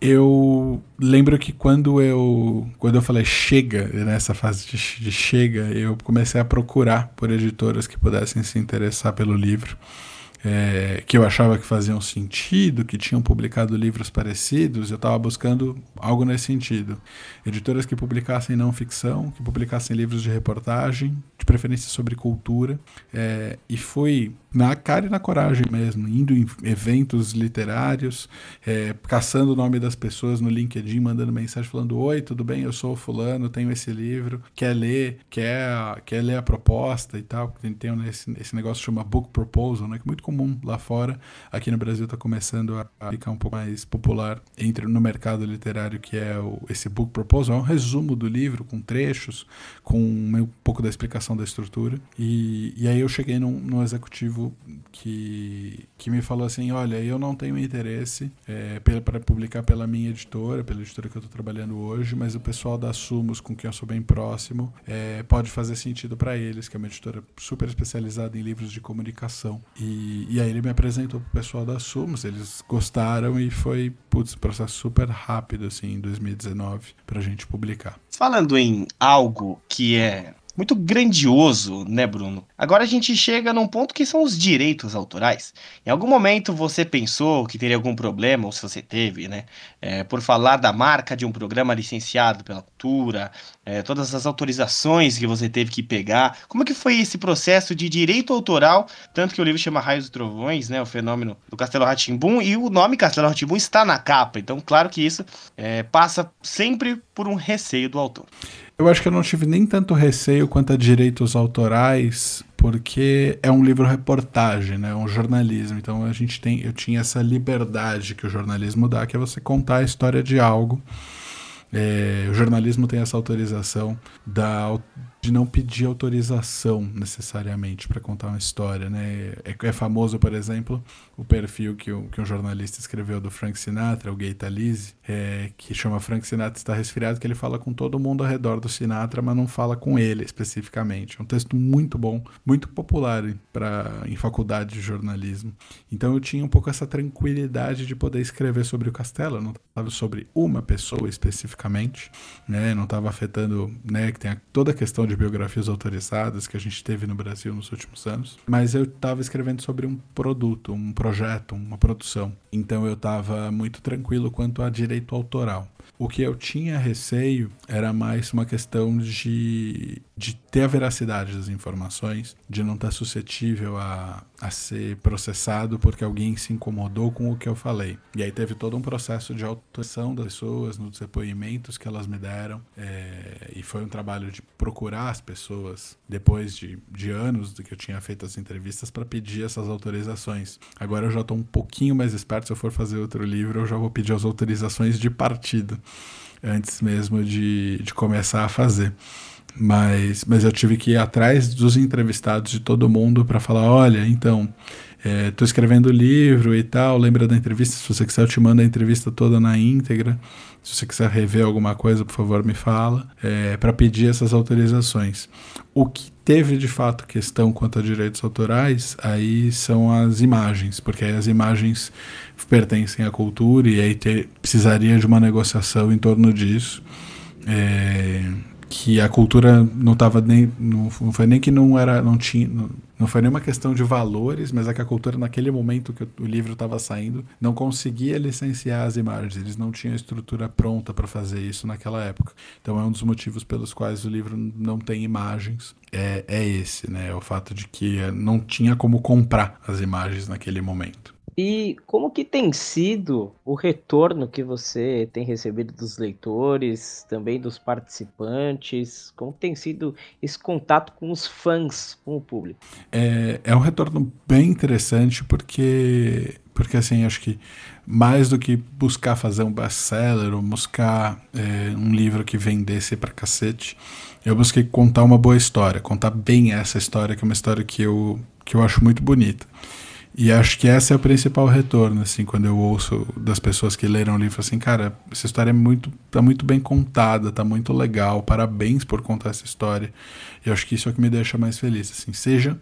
Eu lembro que quando eu quando eu falei chega, nessa fase de, de chega, eu comecei a procurar por editoras que pudessem se interessar pelo livro é, que eu achava que faziam sentido, que tinham publicado livros parecidos, eu estava buscando algo nesse sentido. Editoras que publicassem não ficção, que publicassem livros de reportagem, de preferência sobre cultura, é, e foi na cara e na coragem mesmo, indo em eventos literários, é, caçando o nome das pessoas no LinkedIn, mandando mensagem falando: Oi, tudo bem? Eu sou o Fulano, tenho esse livro, quer ler, quer, quer ler a proposta e tal. Tem, tem esse, esse negócio que chama Book Proposal, né, que é muito comum lá fora. Aqui no Brasil está começando a, ficar um pouco mais popular entre no mercado literário, que é o, esse Book Proposal. É um resumo do livro com trechos, com um pouco da explicação da estrutura. E, e aí eu cheguei num, num executivo que, que me falou assim: olha, eu não tenho interesse é, para publicar pela minha editora, pela editora que eu estou trabalhando hoje, mas o pessoal da Sumos, com quem eu sou bem próximo, é, pode fazer sentido para eles, que é uma editora super especializada em livros de comunicação. E, e aí ele me apresentou para o pessoal da Sumos, eles gostaram e foi, putz, processo super rápido, assim, em 2019, para a gente publicar. Falando em algo que é muito grandioso, né, Bruno? Agora a gente chega num ponto que são os direitos autorais. Em algum momento você pensou que teria algum problema, ou se você teve, né, é, por falar da marca de um programa licenciado pela cultura, é, todas as autorizações que você teve que pegar. Como que foi esse processo de direito autoral? Tanto que o livro chama Raios e Trovões, né, o fenômeno do Castelo Ratimbum, e o nome Castelo Ratimbum está na capa. Então, claro que isso é, passa sempre por um receio do autor. Eu acho que eu não tive nem tanto receio quanto a direitos autorais, porque é um livro reportagem, né? É um jornalismo. Então a gente tem, eu tinha essa liberdade que o jornalismo dá, que é você contar a história de algo. É, o jornalismo tem essa autorização da, de não pedir autorização necessariamente para contar uma história, né? É, é, famoso, por exemplo, o perfil que, o, que um jornalista escreveu do Frank Sinatra, o Gay Talese, é, que chama Frank Sinatra está resfriado, que ele fala com todo mundo ao redor do Sinatra, mas não fala com ele especificamente. É um texto muito bom, muito popular para em faculdade de jornalismo. Então eu tinha um pouco essa tranquilidade de poder escrever sobre o castelo, não estava sobre uma pessoa especificamente, né? Não estava afetando, né? Que tem a, toda a questão de biografias autorizadas que a gente teve no Brasil nos últimos anos, mas eu estava escrevendo sobre um produto, um projeto, uma produção. Então eu estava muito tranquilo quanto a direito autoral. O que eu tinha receio era mais uma questão de, de ter a veracidade das informações, de não estar suscetível a, a ser processado porque alguém se incomodou com o que eu falei. E aí teve todo um processo de autuação das pessoas nos depoimentos que elas me deram. É, e foi um trabalho de procurar as pessoas depois de, de anos que eu tinha feito as entrevistas para pedir essas autorizações. Agora eu já estou um pouquinho mais esperto. Se eu for fazer outro livro, eu já vou pedir as autorizações de partido antes mesmo de, de começar a fazer. Mas, mas eu tive que ir atrás dos entrevistados de todo mundo para falar: olha, então, é, tô escrevendo o livro e tal, lembra da entrevista, se você quiser eu te mando a entrevista toda na íntegra, se você quiser rever alguma coisa, por favor, me fala, é, para pedir essas autorizações. O que teve de fato questão quanto a direitos autorais, aí são as imagens, porque aí as imagens pertencem à cultura e aí ter, precisaria de uma negociação em torno disso. É, que a cultura não estava nem não, não, foi nem que não era não tinha não, não foi nenhuma questão de valores mas é que a cultura naquele momento que o livro estava saindo não conseguia licenciar as imagens. Eles não tinham estrutura pronta para fazer isso naquela época. Então é um dos motivos pelos quais o livro não tem imagens. É, é esse né? É o fato de que não tinha como comprar as imagens naquele momento e como que tem sido o retorno que você tem recebido dos leitores, também dos participantes? Como tem sido esse contato com os fãs, com o público? É, é um retorno bem interessante porque, porque assim, acho que mais do que buscar fazer um best-seller ou buscar é, um livro que vendesse pra cacete, eu busquei contar uma boa história, contar bem essa história, que é uma história que eu, que eu acho muito bonita. E acho que esse é o principal retorno, assim, quando eu ouço das pessoas que leram o livro, assim, cara, essa história é muito, tá muito bem contada, tá muito legal, parabéns por contar essa história. E acho que isso é o que me deixa mais feliz, assim, seja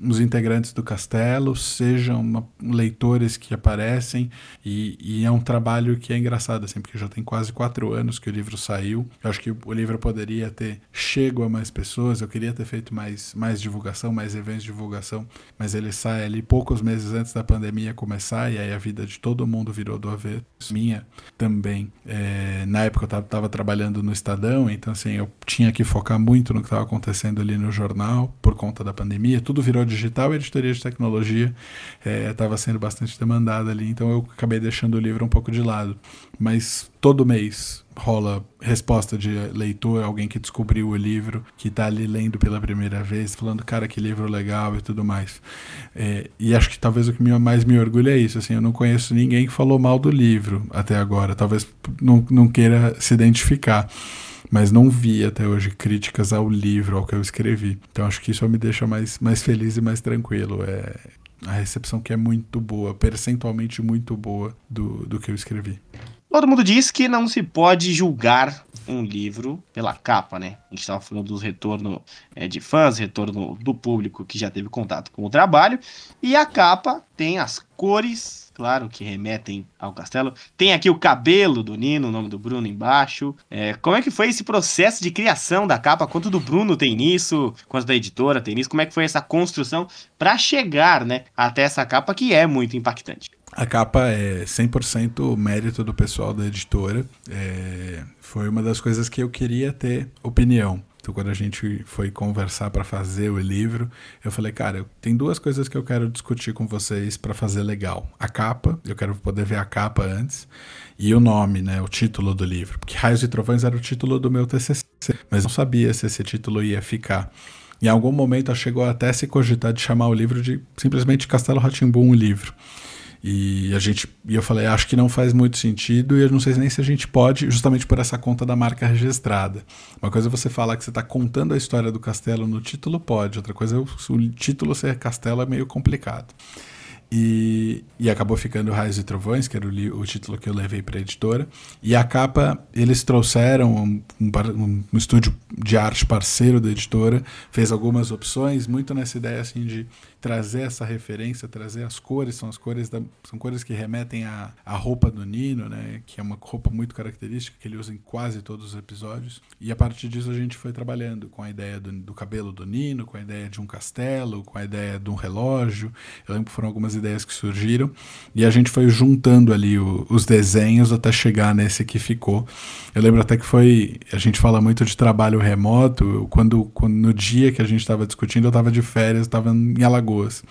os integrantes do castelo, sejam uma, leitores que aparecem, e, e, é um trabalho que é engraçado, assim, porque já tem quase quatro anos que o livro saiu. Eu acho que o livro poderia ter chego a mais pessoas, eu queria ter feito mais, mais divulgação, mais eventos de divulgação, mas ele sai ali poucos meses antes da pandemia começar, e aí a vida de todo mundo virou do avesso, minha também. É, na época eu estava trabalhando no Estadão, então assim, eu tinha que focar muito no que estava acontecendo ali no jornal, por conta da pandemia, tudo virou digital e editoria de tecnologia estava é, sendo bastante demandada ali, então eu acabei deixando o livro um pouco de lado. Mas todo mês rola resposta de leitor, alguém que descobriu o livro, que está ali lendo pela primeira vez, falando, cara, que livro legal e tudo mais. É, e acho que talvez o que mais me orgulha é isso, assim, eu não conheço ninguém que falou mal do livro até agora, talvez não, não queira se identificar mas não vi até hoje críticas ao livro, ao que eu escrevi. Então acho que isso me deixa mais, mais feliz e mais tranquilo. É a recepção que é muito boa, percentualmente muito boa do, do que eu escrevi. Todo mundo diz que não se pode julgar um livro pela capa, né? A gente estava falando dos retorno é, de fãs, retorno do público que já teve contato com o trabalho. E a capa tem as cores, claro, que remetem ao castelo. Tem aqui o cabelo do Nino, o nome do Bruno embaixo. É, como é que foi esse processo de criação da capa? Quanto do Bruno tem nisso? Quanto da editora tem nisso? Como é que foi essa construção para chegar, né, até essa capa que é muito impactante? A capa é 100% mérito do pessoal da editora. É, foi uma das coisas que eu queria ter opinião. Então, quando a gente foi conversar para fazer o livro, eu falei, cara, tem duas coisas que eu quero discutir com vocês para fazer legal. A capa, eu quero poder ver a capa antes, e o nome, né, o título do livro. Porque Raios e Trovões era o título do meu TCC, mas não sabia se esse título ia ficar. Em algum momento chegou até se cogitar de chamar o livro de simplesmente Castelo Ratimbum, o livro. E a gente, e eu falei, acho que não faz muito sentido e eu não sei nem se a gente pode, justamente por essa conta da marca registrada. Uma coisa é você falar que você está contando a história do castelo no título, pode. Outra coisa é o, o título ser castelo é meio complicado. E, e acabou ficando Raios e Trovões, que era o, o título que eu levei para a editora. E a capa, eles trouxeram um, um, um, estúdio de arte parceiro da editora, fez algumas opções, muito nessa ideia assim de trazer essa referência, trazer as cores, são as cores da, são cores que remetem à, à roupa do Nino, né, que é uma roupa muito característica que ele usa em quase todos os episódios. E a partir disso a gente foi trabalhando com a ideia do, do cabelo do Nino, com a ideia de um castelo, com a ideia de um relógio. Eu lembro que foram algumas ideias que surgiram e a gente foi juntando ali o, os desenhos até chegar nesse que ficou. Eu lembro até que foi, a gente fala muito de trabalho remoto, quando, quando no dia que a gente estava discutindo, eu estava de férias, estava em Alagoas.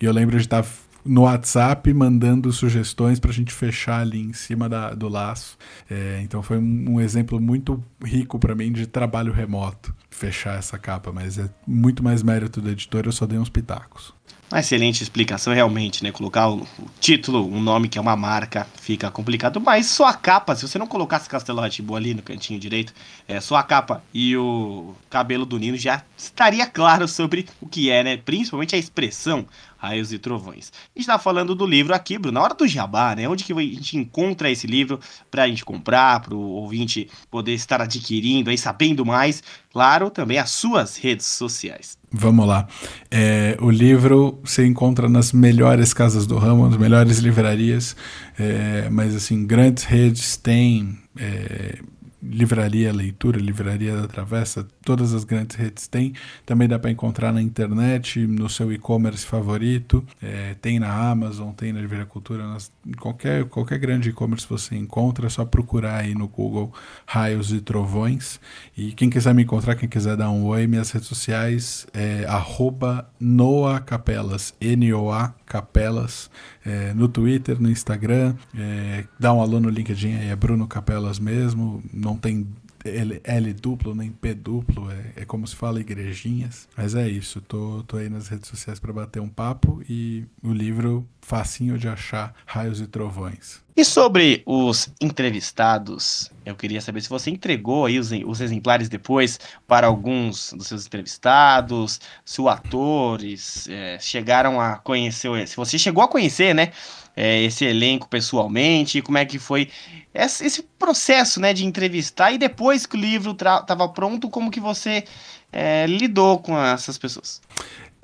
E eu lembro de estar no WhatsApp mandando sugestões para a gente fechar ali em cima da, do laço. É, então foi um, um, exemplo muito rico para mim de trabalho remoto. fechar essa capa, mas é muito mais mérito do editor, eu só dei uns pitacos. Uma excelente explicação, realmente, né? Colocar o, título, um nome que é uma marca, fica complicado. Mas só a capa, se você não colocasse Castelo Ratibu ali no cantinho direito, é, só a capa e o cabelo do Nino já estaria claro sobre o que é, né? Principalmente a expressão Raios e Trovões. A gente tá falando do livro aqui, Bruno, na hora do jabá, né? Onde que a gente encontra esse livro pra gente comprar, pro ouvinte poder estar adquirindo aí, sabendo mais. Claro, também as suas redes sociais. Vamos lá. É, o livro você encontra nas melhores casas do ramo, nas melhores livrarias, é, mas assim, grandes redes têm. É, livraria leitura, livraria da travessa, todas as grandes redes têm. Também dá para encontrar na internet, no seu e-commerce favorito. É, tem na Amazon, tem na Livraria Cultura, nas, qualquer, qualquer grande e-commerce você encontra, é só procurar aí no Google Raios e Trovões. E quem quiser me encontrar, quem quiser dar um oi, minhas redes sociais é arroba Noa Capelas, N-O-A Capelas, é, no Twitter, no Instagram, é, dá um alô no LinkedIn, aí é Bruno Capelas mesmo, não tem L, L duplo, nem P duplo, é, é, como se fala igrejinhas. Mas é isso, tô, tô aí nas redes sociais para bater um papo e o livro facinho de achar, Raios e Trovões. E sobre os entrevistados, eu queria saber se você entregou aí os, os exemplares depois para alguns dos seus entrevistados, se os atores é, chegaram a conhecer, se você chegou a conhecer, né, é, esse elenco pessoalmente, como é que foi esse, esse processo, né, de entrevistar e depois que o livro estava pronto, como que você é, lidou com essas pessoas?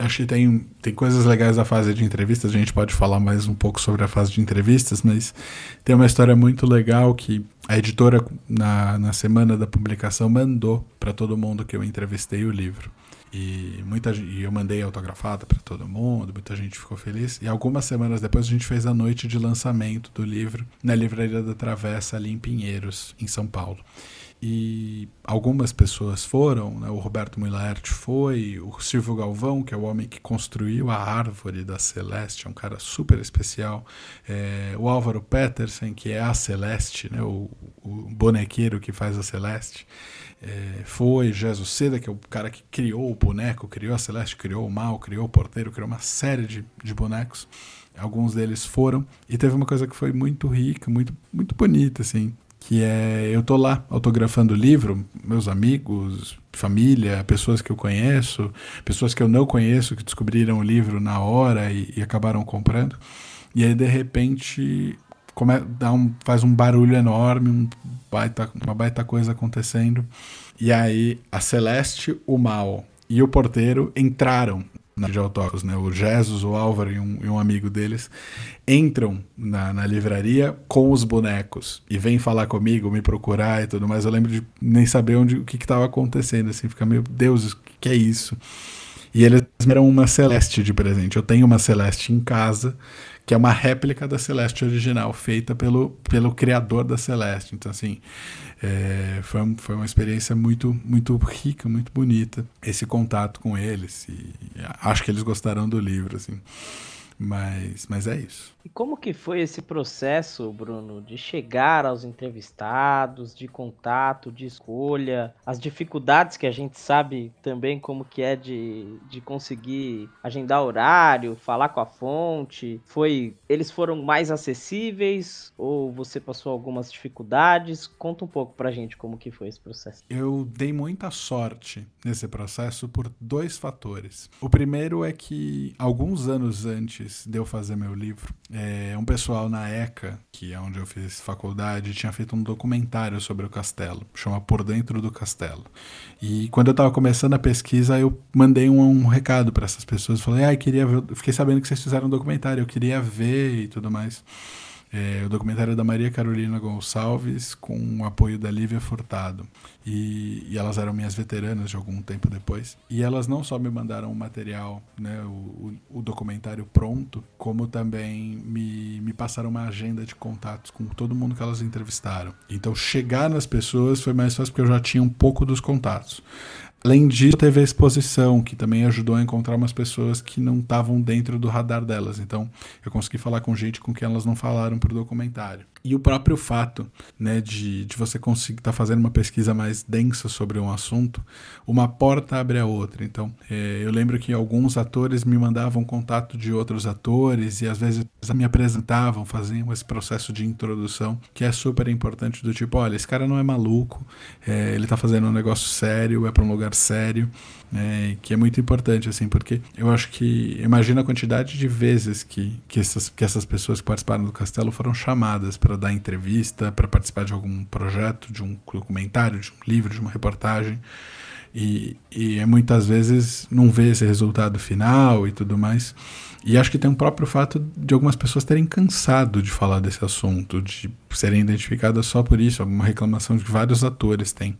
Acho que tem, tem coisas legais da fase de entrevistas, a gente pode falar mais um pouco sobre a fase de entrevistas, mas tem uma história muito legal que a editora, na, na semana da publicação, mandou para todo mundo que eu entrevistei o livro. E, muita, e eu mandei autografada para todo mundo, muita gente ficou feliz. E algumas semanas depois a gente fez a noite de lançamento do livro na Livraria da Travessa, ali em Pinheiros, em São Paulo. E algumas pessoas foram, né? o Roberto Muilert foi, o Silvio Galvão, que é o homem que construiu a árvore da Celeste, é um cara super especial, é, o Álvaro Petersen, que é a Celeste, né? o, o bonequeiro que faz a Celeste, é, foi Jesus Seda, que é o cara que criou o boneco, criou a Celeste, criou o Mal, criou o Porteiro, criou uma série de, de bonecos. Alguns deles foram. E teve uma coisa que foi muito rica, muito, muito bonita, assim que é eu tô lá autografando o livro, meus amigos, família, pessoas que eu conheço, pessoas que eu não conheço que descobriram o livro na hora e, e acabaram comprando. E aí de repente dá um, faz um barulho enorme, um baita, uma baita coisa acontecendo. E aí a Celeste, o Mal e o porteiro entraram de autógrafos, né? O Jesus, o Álvaro e um, e um amigo deles entram na, na, livraria com os bonecos e vêm falar comigo, me procurar e tudo mais. Eu lembro de nem saber onde o que estava acontecendo, assim, fica meu Deus, o que, que é isso? E eles me deram uma Celeste de presente. Eu tenho uma Celeste em casa que é uma réplica da Celeste original, feita pelo, pelo criador da Celeste. Então, assim, é, foi, foi uma experiência muito, muito rica, muito bonita, esse contato com eles. E acho que eles gostaram do livro, assim. Mas, mas é isso. E como que foi esse processo, Bruno, de chegar aos entrevistados, de contato, de escolha, as dificuldades que a gente sabe também como que é de, de conseguir agendar horário, falar com a fonte? Foi, eles foram mais acessíveis ou você passou algumas dificuldades? Conta um pouco pra gente como que foi esse processo. Eu dei muita sorte nesse processo por dois fatores. O primeiro é que alguns anos antes de eu fazer meu livro, é, um pessoal na ECA, que é onde eu fiz faculdade, tinha feito um documentário sobre o castelo, chama Por Dentro do Castelo. E quando eu estava começando a pesquisa, eu mandei um, um recado para essas pessoas, falei, ah, queria ver, fiquei sabendo que vocês fizeram um documentário, eu queria ver e tudo mais. É, o documentário é da Maria Carolina Gonçalves com o apoio da Lívia Furtado. E, e, elas eram minhas veteranas de algum tempo depois. E elas não só me mandaram o material, né, o, o documentário pronto, como também me, me passaram uma agenda de contatos com todo mundo que elas entrevistaram. Então chegar nas pessoas foi mais fácil porque eu já tinha um pouco dos contatos. Além disso, teve a exposição, que também ajudou a encontrar umas pessoas que não estavam dentro do radar delas. Então, eu consegui falar com gente com quem elas não falaram para o documentário. E o próprio fato né, de, de você conseguir estar tá fazendo uma pesquisa mais densa sobre um assunto, uma porta abre a outra. Então, é, eu lembro que alguns atores me mandavam contato de outros atores e às vezes me apresentavam, faziam esse processo de introdução, que é super importante, do tipo, olha, esse cara não é maluco, é, ele está fazendo um negócio sério, é para um lugar sério né, que é muito importante, assim, porque eu acho que, imagina a quantidade de vezes que, que, essas, que essas pessoas que participaram do Castelo foram chamadas para dar entrevista, para participar de algum projeto, de um documentário, de um livro, de uma reportagem, e, e é muitas vezes não vê esse resultado final e tudo mais. E acho que tem um próprio fato de algumas pessoas terem cansado de falar desse assunto, de serem identificadas só por isso, alguma reclamação que vários atores têm.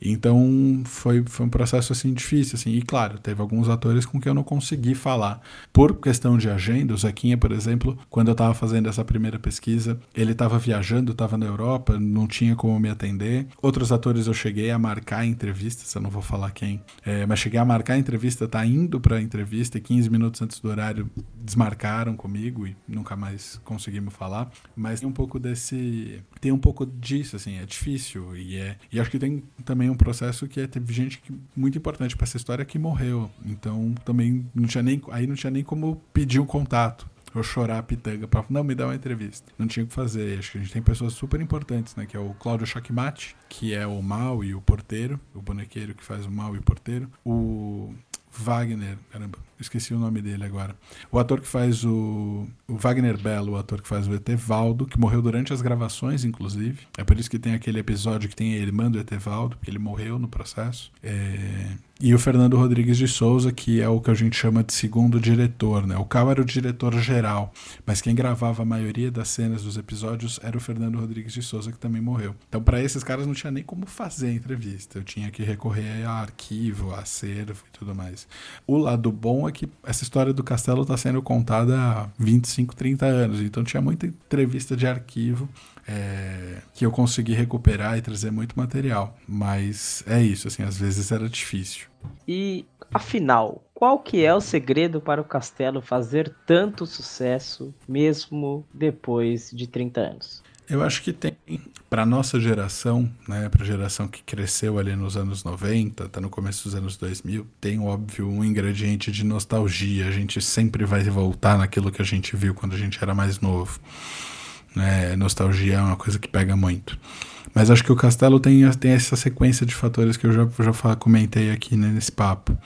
Então foi, foi um processo assim difícil, assim. E claro, teve alguns atores com que eu não consegui falar. Por questão de agenda, o Zequinha, por exemplo, quando eu estava fazendo essa primeira pesquisa, ele estava viajando, estava na Europa, não tinha como me atender. Outros atores eu cheguei a marcar entrevistas, eu não vou falar quem, é, mas cheguei a marcar a entrevista, tá indo para entrevista e 15 minutos antes do horário desmarcaram comigo e nunca mais conseguimos falar. Mas tem um pouco desse, tem um pouco disso, assim, é difícil e é, e acho que tem também um processo que é, teve gente que, muito importante para essa história que morreu. Então também não tinha nem, aí não tinha nem como pedir um contato. Ou chorar a pitanga para não me dar uma entrevista. Não tinha o que fazer. Acho que a gente tem pessoas super importantes, né? Que é o Cláudio Chakmate, que é o mal e o porteiro, o bonequeiro que faz o mal e o porteiro. O Wagner, caramba, esqueci o nome dele agora. O ator que faz o, o Wagner Belo, o ator que faz o Etevaldo, que morreu durante as gravações, inclusive. É por isso que tem aquele episódio que tem a irmã do Etevaldo, porque ele morreu no processo. É... E o Fernando Rodrigues de Souza, que é o que a gente chama de segundo diretor, né? O Cal era o diretor geral, mas quem gravava a maioria das cenas dos episódios era o Fernando Rodrigues de Souza, que também morreu. Então, para esses caras não tinha nem como fazer a entrevista. Eu tinha que recorrer a arquivo, a acervo e tudo mais. O lado bom é que essa história do castelo está sendo contada há 25, 30 anos, então tinha muita entrevista de arquivo é, que eu consegui recuperar e trazer muito material. Mas é isso, assim, às vezes era difícil. E afinal, qual que é o segredo para o Castelo fazer tanto sucesso mesmo depois de 30 anos? Eu acho que tem, para nossa geração, né, para a geração que cresceu ali nos anos 90, tá no começo dos anos 2000, tem óbvio um ingrediente de nostalgia. A gente sempre vai voltar naquilo que a gente viu quando a gente era mais novo. Né? Nostalgia é uma coisa que pega muito. Mas acho que o Castelo tem, tem essa sequência de fatores que eu já, já comentei aqui né, nesse papo.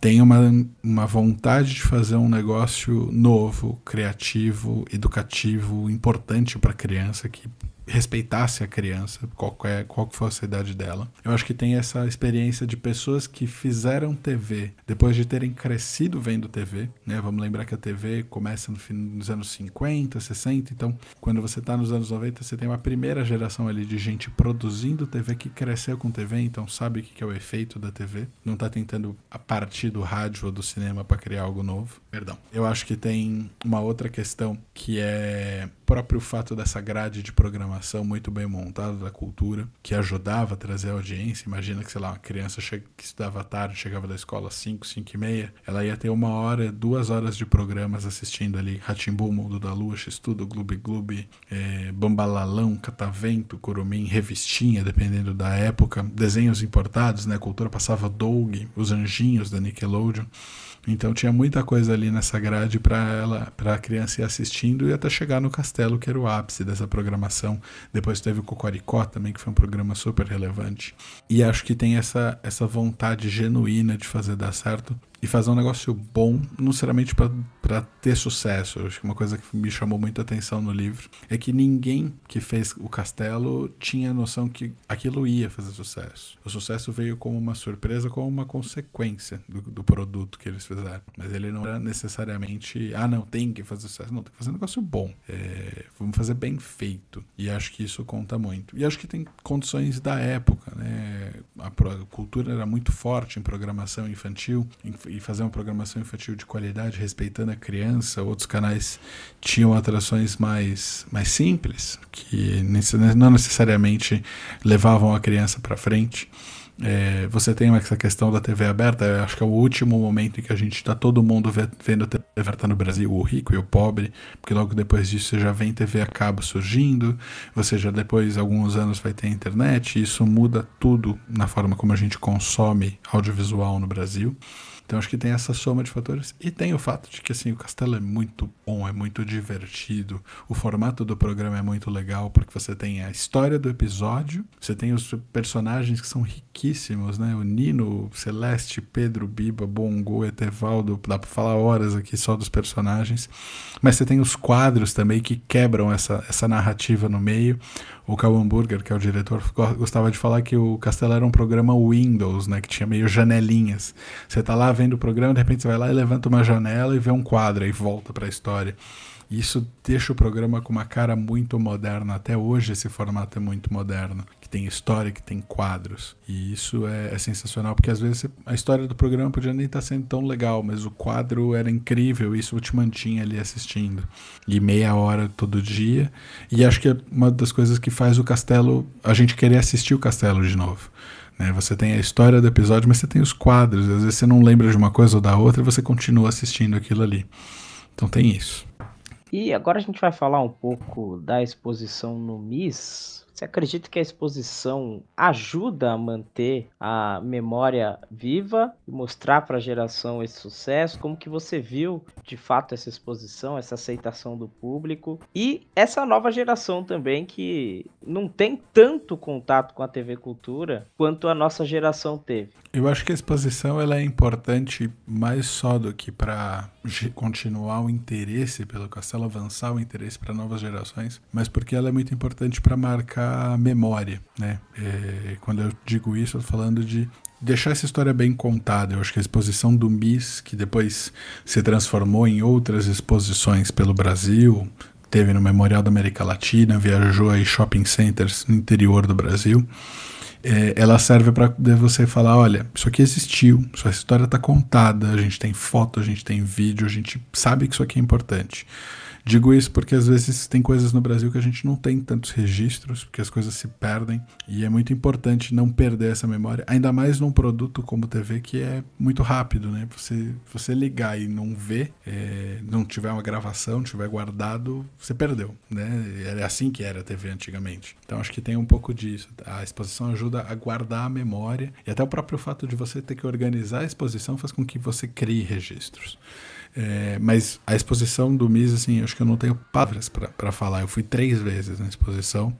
Tem uma, uma vontade de fazer um negócio novo, criativo, educativo, importante para a criança, que respeitasse a criança, qualquer, qual que fosse a idade dela. Eu acho que tem essa experiência de pessoas que fizeram TV depois de terem crescido vendo TV, né? Vamos lembrar que a TV começa no fim dos anos 50, 60, então quando você está nos anos 90, você tem uma primeira geração ali de gente produzindo TV que cresceu com TV, então sabe o que é o efeito da TV, não está tentando a partir do rádio ou do cinema para criar algo novo. Perdão. Eu acho que tem uma outra questão que é próprio fato dessa grade de programação muito bem montada da cultura, que ajudava a trazer a audiência. Imagina que, sei lá, uma criança que estudava tarde, chegava da escola às 5, 5 e meia, ela ia ter uma hora, duas horas de programas assistindo ali Ratimbum, Mundo da Lua, X-Tudo, Gloob Gloob, é, Bambalalão, Catavento, Curumim, Revistinha, dependendo da época, desenhos importados, né? A cultura passava Doug, Os Anjinhos da Nickelodeon. Então tinha muita coisa ali nessa grade para ela, para a criança ir assistindo e até chegar no castelo, que era o ápice dessa programação. Depois teve o Cocoricó também, que foi um programa super relevante. E acho que tem essa, essa vontade genuína de fazer dar certo e fazer um negócio bom, não necessariamente para ter sucesso. Acho que uma coisa que me chamou muita atenção no livro é que ninguém que fez o castelo tinha noção que aquilo ia fazer sucesso. O sucesso veio como uma surpresa, como uma consequência do, do produto que eles fizeram. Mas ele não era necessariamente, ah, não, tem que fazer sucesso. Não, tem que fazer um negócio bom. É, vamos fazer bem feito. E acho que isso conta muito. E acho que tem condições da época, né? A, a cultura era muito forte em programação infantil, e fazer uma programação infantil de qualidade, respeitando a criança. Outros canais tinham atrações mais, mais simples, que não necessariamente levavam a criança para frente. É, você tem essa questão da TV aberta, eu acho que é o último momento em que a gente está todo mundo vendo a TV aberta no Brasil, o rico e o pobre, porque logo depois disso você já vem TV a cabo surgindo, você já depois, alguns anos, vai ter internet, e isso muda tudo na forma como a gente consome audiovisual no Brasil. Então acho que tem essa soma de fatores e tem o fato de que assim o Castelo é muito bom, é muito divertido. O formato do programa é muito legal porque você tem a história do episódio, você tem os personagens que são riquíssimos, né? O Nino, Celeste, Pedro, Biba, Bongo, Etevaldo, dá para falar horas aqui só dos personagens. Mas você tem os quadros também que quebram essa, essa narrativa no meio. O Cal Hamburger, que é o diretor, gostava de falar que o Castelo era um programa Windows, né? Que tinha meio janelinhas. Você tá lá vendo o programa, de repente você vai lá e levanta uma janela e vê um quadro e volta para a história. Isso deixa o programa com uma cara muito moderna. Até hoje esse formato é muito moderno, que tem história, que tem quadros. E isso é, é sensacional, porque às vezes a história do programa podia nem estar tá sendo tão legal, mas o quadro era incrível, e isso te mantinha ali assistindo. E meia hora todo dia. E acho que é uma das coisas que faz o Castelo, a gente querer assistir o Castelo de novo. Né? Você tem a história do episódio, mas você tem os quadros. Às vezes você não lembra de uma coisa ou da outra e você continua assistindo aquilo ali. Então tem isso. E agora a gente vai falar um pouco da exposição no MIS. Você acredita que a exposição ajuda a manter a memória viva e mostrar para a geração esse sucesso? Como que você viu de fato essa exposição, essa aceitação do público e essa nova geração também que não tem tanto contato com a TV Cultura quanto a nossa geração teve? Eu acho que a exposição ela é importante mais só do que para continuar o interesse pelo castelo, avançar o interesse para novas gerações, mas porque ela é muito importante para marcar a memória, né? É, quando eu digo isso, eu tô falando de deixar essa história bem contada. Eu acho que a exposição do MIS, que depois se transformou em outras exposições pelo Brasil, teve no Memorial da América Latina, viajou aí shopping centers no interior do Brasil. É, ela serve para você falar, olha, isso aqui existiu, sua história está contada, a gente tem foto, a gente tem vídeo, a gente sabe que isso aqui é importante. Digo isso porque às vezes tem coisas no Brasil que a gente não tem tantos registros, porque as coisas se perdem, e é muito importante não perder essa memória, ainda mais num produto como TV que é muito rápido, né? Você, você ligar e não ver, é, não tiver uma gravação, não tiver guardado, você perdeu, né? Era assim que era a TV antigamente. Então acho que tem um pouco disso. A exposição ajuda a guardar a memória, e até o próprio fato de você ter que organizar a exposição faz com que você crie registros. É, mas a exposição do MIS, assim, acho que eu não tenho palavras para falar. Eu fui três vezes na exposição.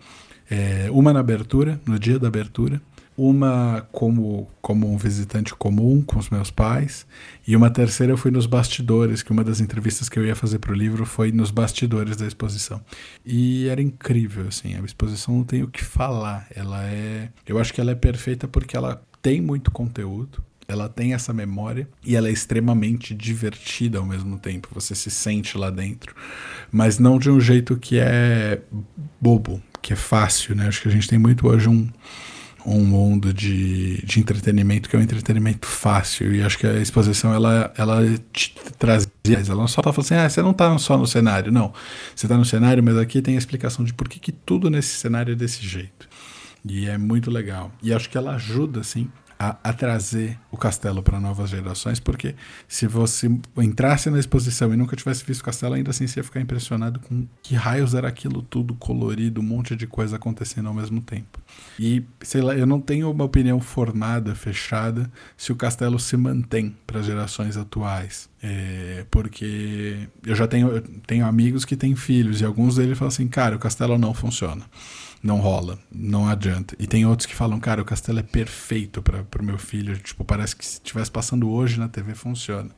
É, uma na abertura, no dia da abertura. Uma como, como um visitante comum com os meus pais. E uma terceira eu fui nos bastidores, que uma das entrevistas que eu ia fazer para o livro foi nos bastidores da exposição. E era incrível, assim. A exposição não tem o que falar. Ela é... Eu acho que ela é perfeita porque ela tem muito conteúdo ela tem essa memória e ela é extremamente divertida ao mesmo tempo. Você se sente lá dentro, mas não de um jeito que é bobo, que é fácil, né? Acho que a gente tem muito hoje um, um mundo de, de entretenimento que é um entretenimento fácil e acho que a exposição ela, ela te traz ela não só tá falando assim, ah, você não tá só no cenário, não. Você tá no cenário, mas aqui tem a explicação de por que, que tudo nesse cenário é desse jeito. E é muito legal. E acho que ela ajuda, assim, a, a trazer o castelo para novas gerações, porque se você entrasse na exposição e nunca tivesse visto o castelo, ainda assim você ia ficar impressionado com que raios era aquilo tudo colorido, um monte de coisa acontecendo ao mesmo tempo. E, sei lá, eu não tenho uma opinião formada, fechada, se o castelo se mantém para gerações atuais. É, porque eu já tenho, eu tenho amigos que têm filhos e alguns deles falam assim, cara, o castelo não funciona não rola, não adianta. E tem outros que falam, cara, o castelo é perfeito para o meu filho, tipo, parece que se estivesse passando hoje na TV funciona.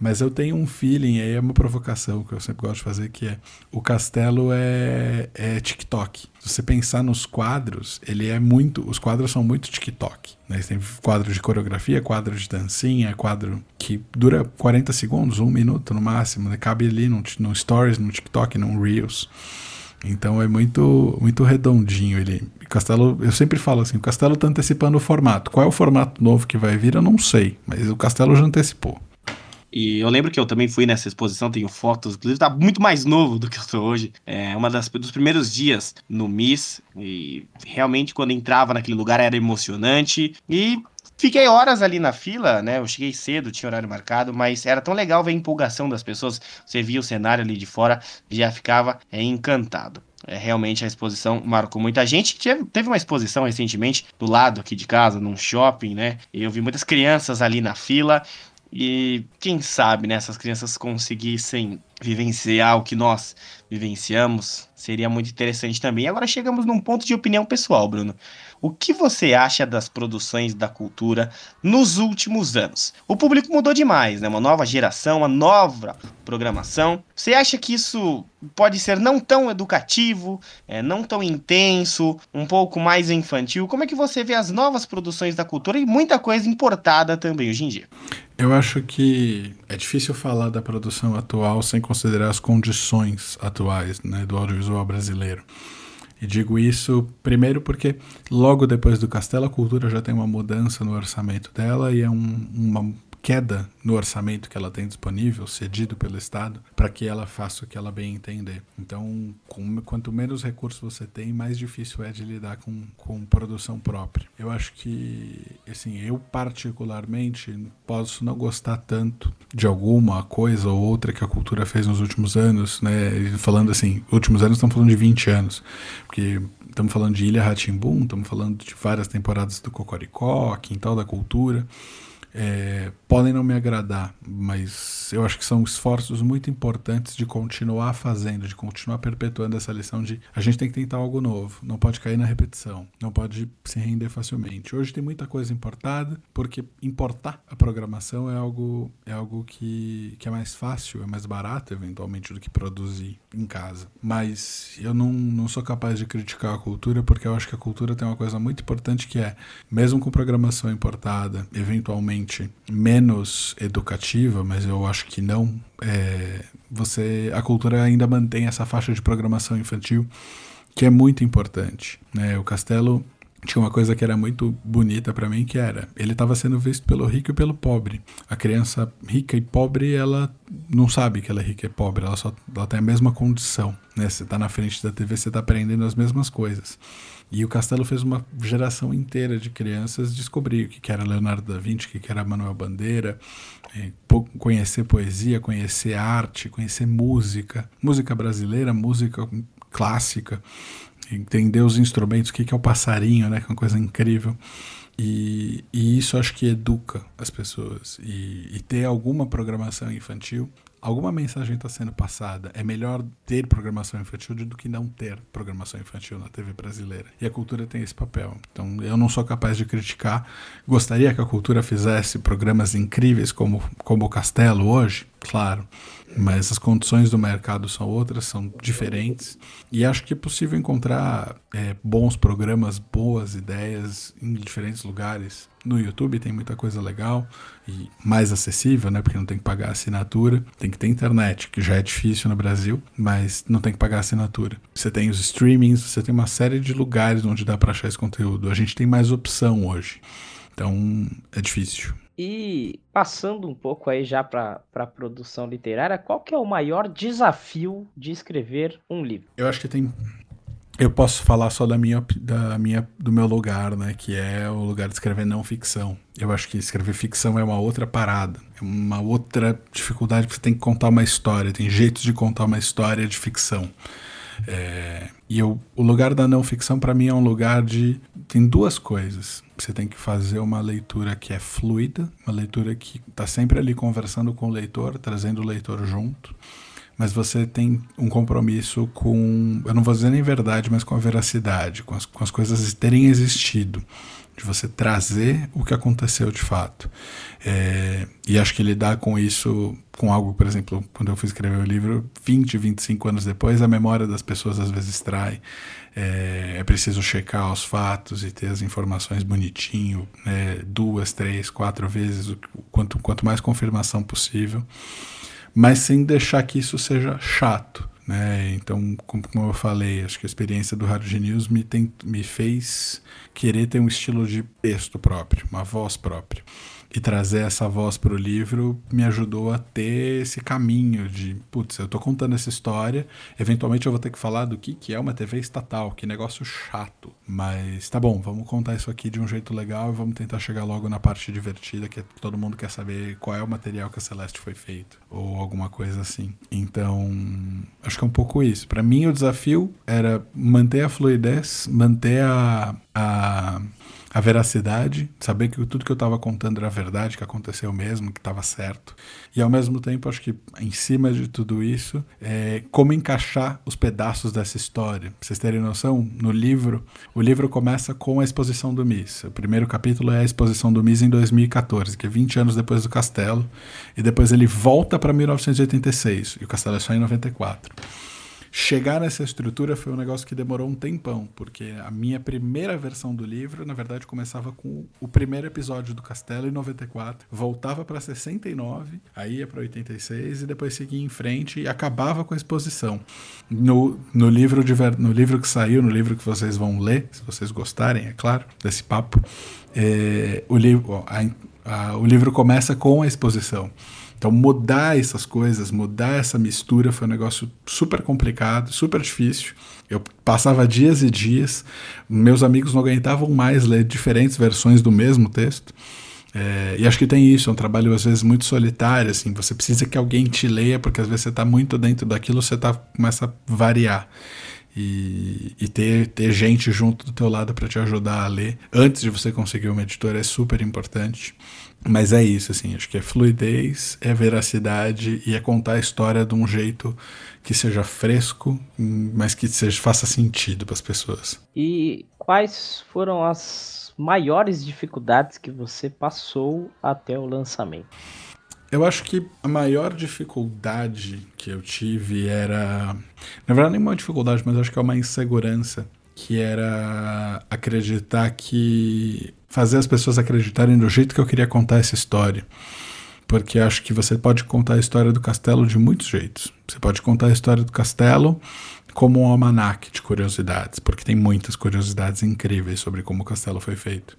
Mas eu tenho um feeling, aí é uma provocação que eu sempre gosto de fazer, que é o castelo é, é TikTok. Se você pensar nos quadros, ele é muito, os quadros são muito TikTok. Né? Tem quadro de coreografia, quadro de dancinha, quadro que dura 40 segundos, um minuto no máximo, né? cabe ali no, no Stories, no TikTok, no Reels. Então é muito muito redondinho ele. Castelo, eu sempre falo assim, o Castelo está antecipando o formato. Qual é o formato novo que vai vir? Eu não sei, mas o Castelo já antecipou. E eu lembro que eu também fui nessa exposição, tenho fotos, inclusive tá muito mais novo do que eu sou hoje. É uma das dos primeiros dias no MIS e realmente quando entrava naquele lugar era emocionante e Fiquei horas ali na fila, né? Eu cheguei cedo, tinha horário marcado, mas era tão legal ver a empolgação das pessoas. Você via o cenário ali de fora, já ficava é, encantado. É, realmente a exposição marcou muita gente. Teve uma exposição recentemente do lado aqui de casa, num shopping, né? Eu vi muitas crianças ali na fila. E quem sabe, né, essas crianças conseguissem vivenciar o que nós vivenciamos, seria muito interessante também. Agora chegamos num ponto de opinião pessoal, Bruno. O que você acha das produções da cultura nos últimos anos? O público mudou demais, né? Uma nova geração, uma nova programação. Você acha que isso pode ser não tão educativo, é, não tão intenso, um pouco mais infantil? Como é que você vê as novas produções da cultura e muita coisa importada também hoje em dia? Eu acho que é difícil falar da produção atual sem considerar as condições atuais né, do audiovisual brasileiro. E digo isso primeiro porque logo depois do Castelo a Cultura já tem uma mudança no orçamento dela e é um, uma queda no orçamento que ela tem disponível, cedido pelo Estado, para que ela faça o que ela bem entender. Então, com, quanto menos recursos você tem, mais difícil é de lidar com, com produção própria. Eu acho que, assim, eu particularmente posso não gostar tanto de alguma coisa ou outra que a cultura fez nos últimos anos, né? Falando assim, últimos anos estamos falando de 20 anos, porque estamos falando de Ilha Ratimbum, estamos falando de várias temporadas do Cocoricó, Quintal da Cultura é, podem não me agradar, mas eu acho que são esforços muito importantes de continuar fazendo, de continuar perpetuando essa lição de a gente tem que tentar algo novo, não pode cair na repetição, não pode se render facilmente. Hoje tem muita coisa importada, porque importar a programação é algo, é algo que, que é mais fácil, é mais barato eventualmente do que produzir em casa. Mas eu não, não sou capaz de criticar a cultura, porque eu acho que a cultura tem uma coisa muito importante que é, mesmo com programação importada, eventualmente menos educativa, mas eu acho que não. É, você, a cultura ainda mantém essa faixa de programação infantil que é muito importante. Né? O Castelo tinha uma coisa que era muito bonita para mim que era ele estava sendo visto pelo rico e pelo pobre a criança rica e pobre ela não sabe que ela é rica e pobre ela só ela tem a mesma condição né? Você está na frente da TV você está aprendendo as mesmas coisas. E o Castelo fez uma geração inteira de crianças descobrir o que era Leonardo da Vinci, o que era Manuel Bandeira, é, conhecer poesia, conhecer arte, conhecer música, música brasileira, música clássica, entender os instrumentos, o que é o passarinho, né, que é uma coisa incrível. E, e, isso acho que educa as pessoas. E, e ter alguma programação infantil alguma mensagem está sendo passada. É melhor ter programação infantil do que não ter programação infantil na TV brasileira. E a cultura tem esse papel. Então eu não sou capaz de criticar. Gostaria que a cultura fizesse programas incríveis como, como o Castelo hoje? Claro. Mas as condições do mercado são outras, são diferentes. E acho que é possível encontrar é, bons programas, boas ideias em diferentes lugares. No YouTube tem muita coisa legal e mais acessível, né? Porque não tem que pagar assinatura. Tem que ter internet, que já é difícil no Brasil, mas não tem que pagar assinatura. Você tem os streamings, você tem uma série de lugares onde dá para achar esse conteúdo. A gente tem mais opção hoje. Então é difícil. E passando um pouco aí já para a produção literária, qual que é o maior desafio de escrever um livro? Eu acho que tem eu posso falar só da minha, da minha, do meu lugar, né? Que é o lugar de escrever não ficção. Eu acho que escrever ficção é uma outra parada, é uma outra dificuldade, porque você tem que contar uma história, tem jeitos de contar uma história de ficção. É, e eu, o lugar da não ficção para mim é um lugar de tem duas coisas. Você tem que fazer uma leitura que é fluida, uma leitura que está sempre ali conversando com o leitor, trazendo o leitor junto mas você tem um compromisso com, eu não vou dizer nem verdade, mas com a veracidade, com as, com as coisas terem existido, de você trazer o que aconteceu de fato. É, e acho que lidar com isso, com algo, por exemplo, quando eu fui escrever o livro, 20, 25 anos depois, a memória das pessoas às vezes trai. É, é preciso checar os fatos e ter as informações bonitinho, né, duas, três, quatro vezes, o, quanto, quanto mais confirmação possível mas sem deixar que isso seja chato. Né? Então, como, eu falei, acho que a experiência do Rádio News me, tem, me fez querer ter um estilo de texto próprio, uma voz própria. E trazer essa voz para o livro me ajudou a ter esse caminho de, putz, eu tô contando essa história, eventualmente eu vou ter que falar do que, que é uma TV estatal, que negócio chato. Mas tá bom, vamos contar isso aqui de um jeito legal e vamos tentar chegar logo na parte divertida, que todo mundo quer saber qual é o material que a Celeste foi feito, ou alguma coisa assim. Então, acho que é um pouco isso. Para mim, o desafio era manter a fluidez, manter a, a a veracidade, saber que tudo que eu estava contando era verdade, que aconteceu mesmo, que estava certo. E ao mesmo tempo, acho que em cima de tudo isso, é, como encaixar os pedaços dessa história. Pra vocês terem noção, no livro, o livro começa com a exposição do Miss. O primeiro capítulo é a exposição do Miss em 2014, que é 20 anos depois do Castelo, e depois ele volta para 1986, e o Castelo é só em 94 chegar nessa estrutura foi um negócio que demorou um tempão, porque a minha primeira versão do livro, na verdade, começava com o primeiro episódio do Castelo em 94, voltava para 69, aí ia para 86 e depois seguia em frente e acabava com a exposição. No, no, livro de, no livro que saiu, no livro que vocês vão ler, se vocês gostarem, é claro, desse papo, é, o, a, a, o livro começa com a exposição. Então, mudar essas coisas, mudar essa mistura foi um negócio super complicado, super difícil. Eu passava dias e dias, meus amigos não aguentavam mais ler diferentes versões do mesmo texto. É, e acho que tem isso, é um trabalho às vezes muito solitário, assim, você precisa que alguém te leia, porque às vezes você está muito dentro daquilo, você tá, começa a variar. E, e, ter, ter gente junto do teu lado para te ajudar a ler antes de você conseguir uma editora é super importante. Mas é isso, assim, acho que é fluidez, é veracidade e é contar a história de um jeito que seja fresco, mas que seja, faça sentido para as pessoas. E quais foram as maiores dificuldades que você passou até o lançamento? Eu acho que a maior dificuldade que eu tive era. Na verdade, nem uma dificuldade, mas acho que é uma insegurança. Que era acreditar que fazer as pessoas acreditarem do jeito que eu queria contar essa história. Porque acho que você pode contar a história do castelo de muitos jeitos. Você pode contar a história do castelo como um almanaque de curiosidades, porque tem muitas curiosidades incríveis sobre como o castelo foi feito.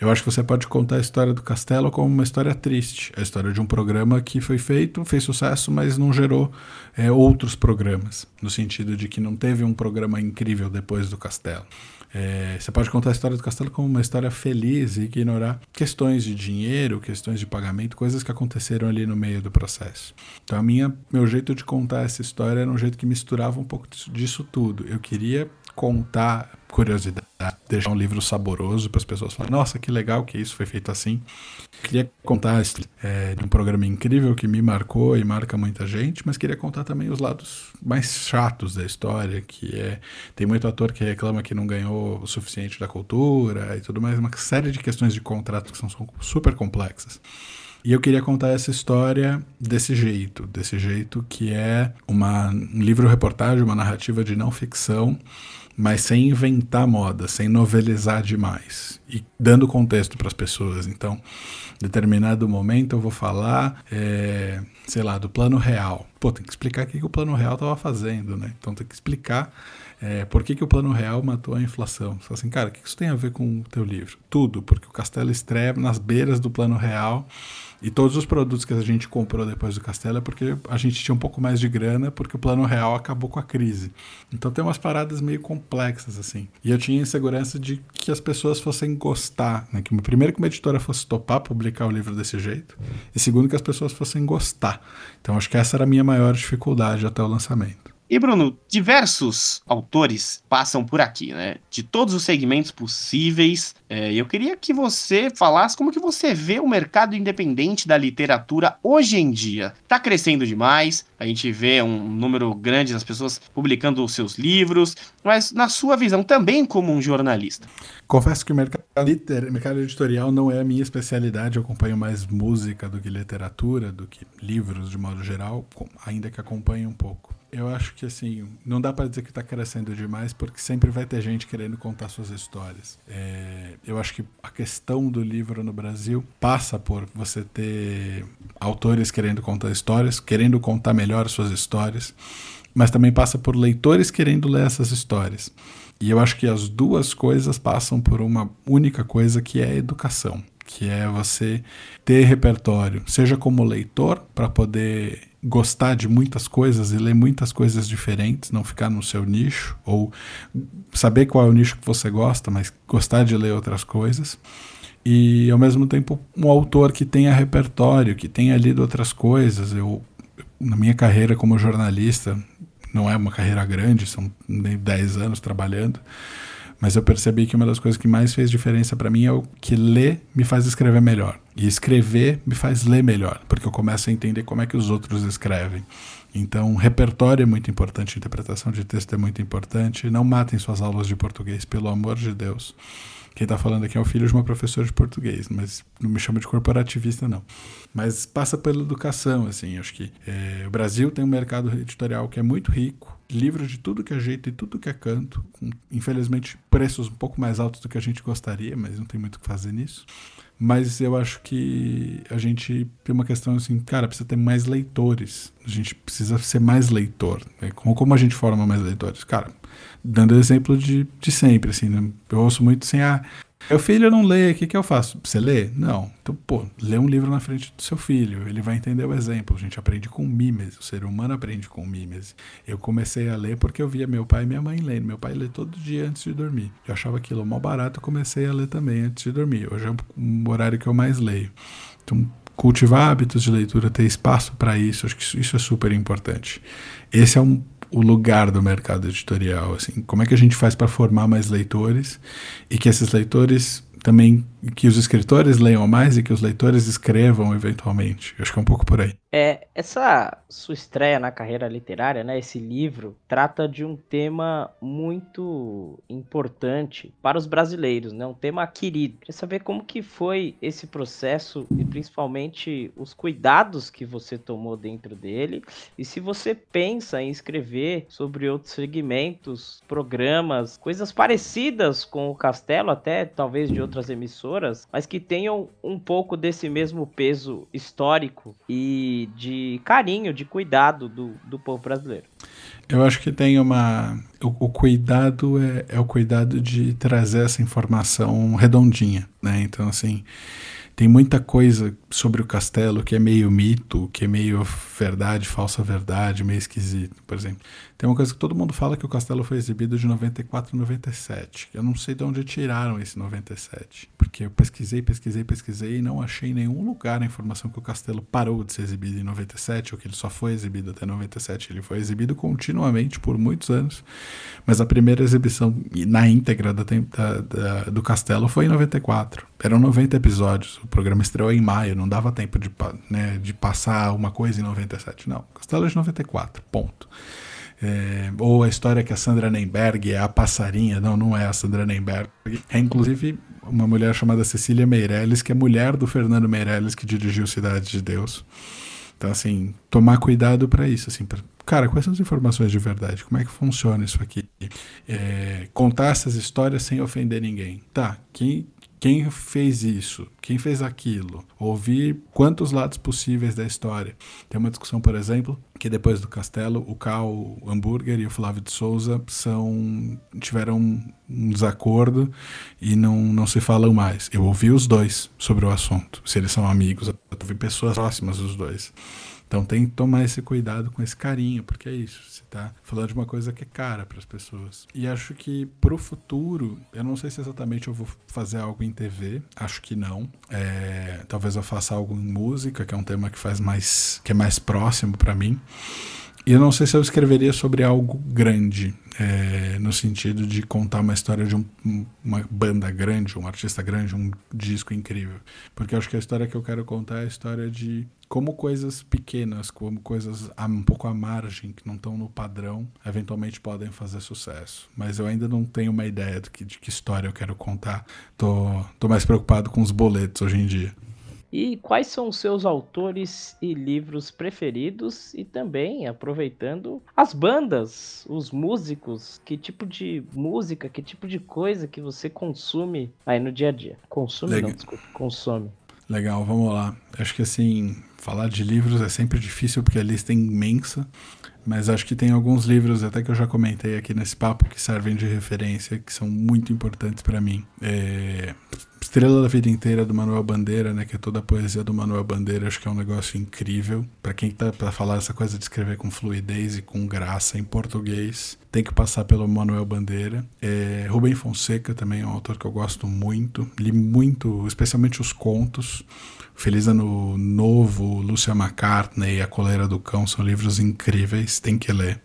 Eu acho que você pode contar a história do castelo como uma história triste, a história de um programa que foi feito, fez sucesso, mas não gerou é, outros programas, no sentido de que não teve um programa incrível depois do castelo. É, você pode contar a história do castelo como uma história feliz e ignorar questões de dinheiro, questões de pagamento, coisas que aconteceram ali no meio do processo. Então, a minha, meu jeito de contar essa história era um jeito que misturava um pouco disso tudo. Eu queria contar curiosidade, deixar um livro saboroso para as pessoas falarem, nossa, que legal que isso foi feito assim. Queria contar é, de um programa incrível que me marcou e marca muita gente, mas queria contar também os lados mais chatos da história, que é tem muito ator que reclama que não ganhou o suficiente da cultura e tudo mais, uma série de questões de contrato que são, super complexas. E eu queria contar essa história desse jeito, desse jeito que é uma, um livro-reportagem, uma narrativa de não ficção, mas sem inventar moda, sem novelizar demais e dando contexto para as pessoas. Então, em determinado momento eu vou falar, é, sei lá, do plano real. Pô, tem que explicar o que, que o plano real estava fazendo, né? Então tem que explicar é, por que, que o plano real matou a inflação. Assim, cara, o que isso tem a ver com o teu livro? Tudo, porque o castelo estreia nas beiras do plano real e todos os produtos que a gente comprou depois do Castelo é porque a gente tinha um pouco mais de grana, porque o plano real acabou com a crise. Então tem umas paradas meio complexas, assim. E eu tinha insegurança de que as pessoas fossem gostar, né? Que primeiro que uma editora fosse topar publicar o livro desse jeito, e segundo que as pessoas fossem gostar. Então acho que essa era a minha maior dificuldade até o lançamento. E Bruno, diversos autores passam por aqui, né? De todos os segmentos possíveis. É, eu queria que você falasse como que você vê o mercado independente da literatura hoje em dia. Tá crescendo demais, a gente vê um número grande das pessoas publicando os seus livros, mas na sua visão também como um jornalista. Confesso que o mercado, mercado editorial não é a minha especialidade, eu acompanho mais música do que literatura, do que livros de modo geral, ainda que acompanhe um pouco. Eu acho que assim, não dá para dizer que está crescendo demais, porque sempre vai ter gente querendo contar suas histórias. É, eu acho que a questão do livro no Brasil passa por você ter autores querendo contar histórias, querendo contar melhor suas histórias mas também passa por leitores querendo ler essas histórias. E eu acho que as duas coisas passam por uma única coisa que é a educação, que é você ter repertório, seja como leitor, para poder gostar de muitas coisas e ler muitas coisas diferentes, não ficar no seu nicho, ou saber qual é o nicho que você gosta, mas gostar de ler outras coisas. E ao mesmo tempo, um autor que tenha repertório, que tenha lido outras coisas. Eu, na minha carreira como jornalista, não é uma carreira grande, são nem 10 anos trabalhando, mas eu percebi que uma das coisas que mais fez diferença para mim é o que ler me faz escrever melhor. E escrever me faz ler melhor, porque eu começo a entender como é que os outros escrevem. Então, repertório é muito importante, interpretação de texto é muito importante. Não matem suas aulas de português, pelo amor de Deus. Quem está falando aqui é o filho de uma professora de português, mas não me chama de corporativista, não. Mas passa pela educação, assim. Acho que é, o Brasil tem um mercado editorial que é muito rico, livros de tudo que é jeito e tudo que é canto, com, infelizmente preços um pouco mais altos do que a gente gostaria, mas não tem muito o que fazer nisso. Mas eu acho que a gente tem uma questão assim, cara, precisa ter mais leitores. A gente precisa ser mais leitor. Né? Como, como a gente forma mais leitores? Cara, dando exemplo de, de sempre, assim, né? eu ouço muito assim, ah, meu filho não lê, o que, que eu faço? Você lê? Não. Então, pô, lê um livro na frente do seu filho, ele vai entender o exemplo. A gente aprende com mimes, o ser humano aprende com mimes. Eu comecei a ler porque eu via meu pai e minha mãe lendo. Meu pai lê todo dia antes de dormir. Eu achava aquilo mal barato, comecei a ler também antes de dormir. Hoje é o horário que eu mais leio. Então, cultivar hábitos de leitura, ter espaço para isso, acho que isso é super importante. Esse é um o lugar do mercado editorial, assim, como é que a gente faz para formar mais leitores e que esses leitores também que os escritores leiam mais e que os leitores escrevam eventualmente. Eu acho que é um pouco por aí. É, essa sua estreia na carreira literária, né, esse livro, trata de um tema muito importante para os brasileiros, né, um tema querido. Queria saber como que foi esse processo e principalmente os cuidados que você tomou dentro dele e se você pensa em escrever sobre outros segmentos, programas, coisas parecidas com o Castelo, até talvez de outras emissoras, mas que tenham um pouco desse mesmo peso histórico e de, carinho, de cuidado do, do povo brasileiro. Eu acho que tem uma. O, o cuidado é, é, o cuidado de trazer essa informação redondinha, né? Então, assim, tem muita coisa sobre o castelo que é meio mito, que é meio verdade, falsa verdade, meio esquisito. Por exemplo, tem uma coisa que todo mundo fala que o castelo foi exibido de 94 a 97. Eu não sei de onde tiraram esse 97. Porque eu pesquisei, pesquisei, pesquisei e não achei em nenhum lugar a informação que o castelo parou de ser exibido em 97 ou que ele só foi exibido até 97. Ele foi exibido continuamente por muitos anos. Mas a primeira exibição na íntegra da, da, da, do castelo foi em 94. Eram 90 episódios. O programa estreou em maio, não dava tempo de, né, de passar uma coisa em 97. Não, Castelo é de 94, ponto. É, ou a história que a Sandra Nemberg é a passarinha. Não, não é a Sandra Nemberg. É inclusive uma mulher chamada Cecília Meirelles, que é mulher do Fernando Meirelles, que dirigiu Cidade de Deus. Então, assim, tomar cuidado para isso. Assim, pra, cara, quais são as informações de verdade? Como é que funciona isso aqui? É, contar essas histórias sem ofender ninguém. Tá, quem, quem fez isso, quem fez aquilo, ouvir quantos lados possíveis da história. Tem uma discussão, por exemplo, que depois do Castelo, o Cal Hamburger e o Flávio de Souza são tiveram um desacordo e não, não se falam mais. Eu ouvi os dois sobre o assunto, se eles são amigos, eu ouvi pessoas próximas dos dois. Então tem que tomar esse cuidado com esse carinho, porque é isso, você está falando de uma coisa que é cara para as pessoas. E acho que para o futuro, eu não sei se exatamente eu vou fazer algo em TV, acho que não. É, talvez eu faça algo em música, que é um tema que faz mais, que é mais próximo para mim. E eu não sei se eu escreveria sobre algo grande, é, no sentido de contar uma história de um, uma banda grande, um artista grande, um disco incrível. Porque acho que a história que eu quero contar é a história de como coisas pequenas, como coisas um pouco à margem, que não estão no padrão, eventualmente podem fazer sucesso. Mas eu ainda não tenho uma ideia de que, de que história eu quero contar. Tô, tô mais preocupado com os boletos hoje em dia. E quais são os seus autores e livros preferidos? E também, aproveitando, as bandas, os músicos, que tipo de música, que tipo de coisa que você consome aí no dia a dia? Consome Legal. não, desculpa, consome. Legal, vamos lá. Acho que assim, falar de livros é sempre difícil porque a lista é imensa, mas acho que tem alguns livros, até que eu já comentei aqui nesse papo, que servem de referência, que são muito importantes para mim. É... Estrela da Vida Inteira do Manuel Bandeira, né, que é toda a poesia do Manuel Bandeira, acho que é um negócio incrível. Para quem tá para falar essa coisa de escrever com fluidez e com graça em português, tem que passar pelo Manuel Bandeira. É, Rubem Fonseca também é um autor que eu gosto muito, li muito, especialmente os contos. Feliz Ano Novo, Lúcia McCartney, A Coleira do Cão são livros incríveis, tem que ler.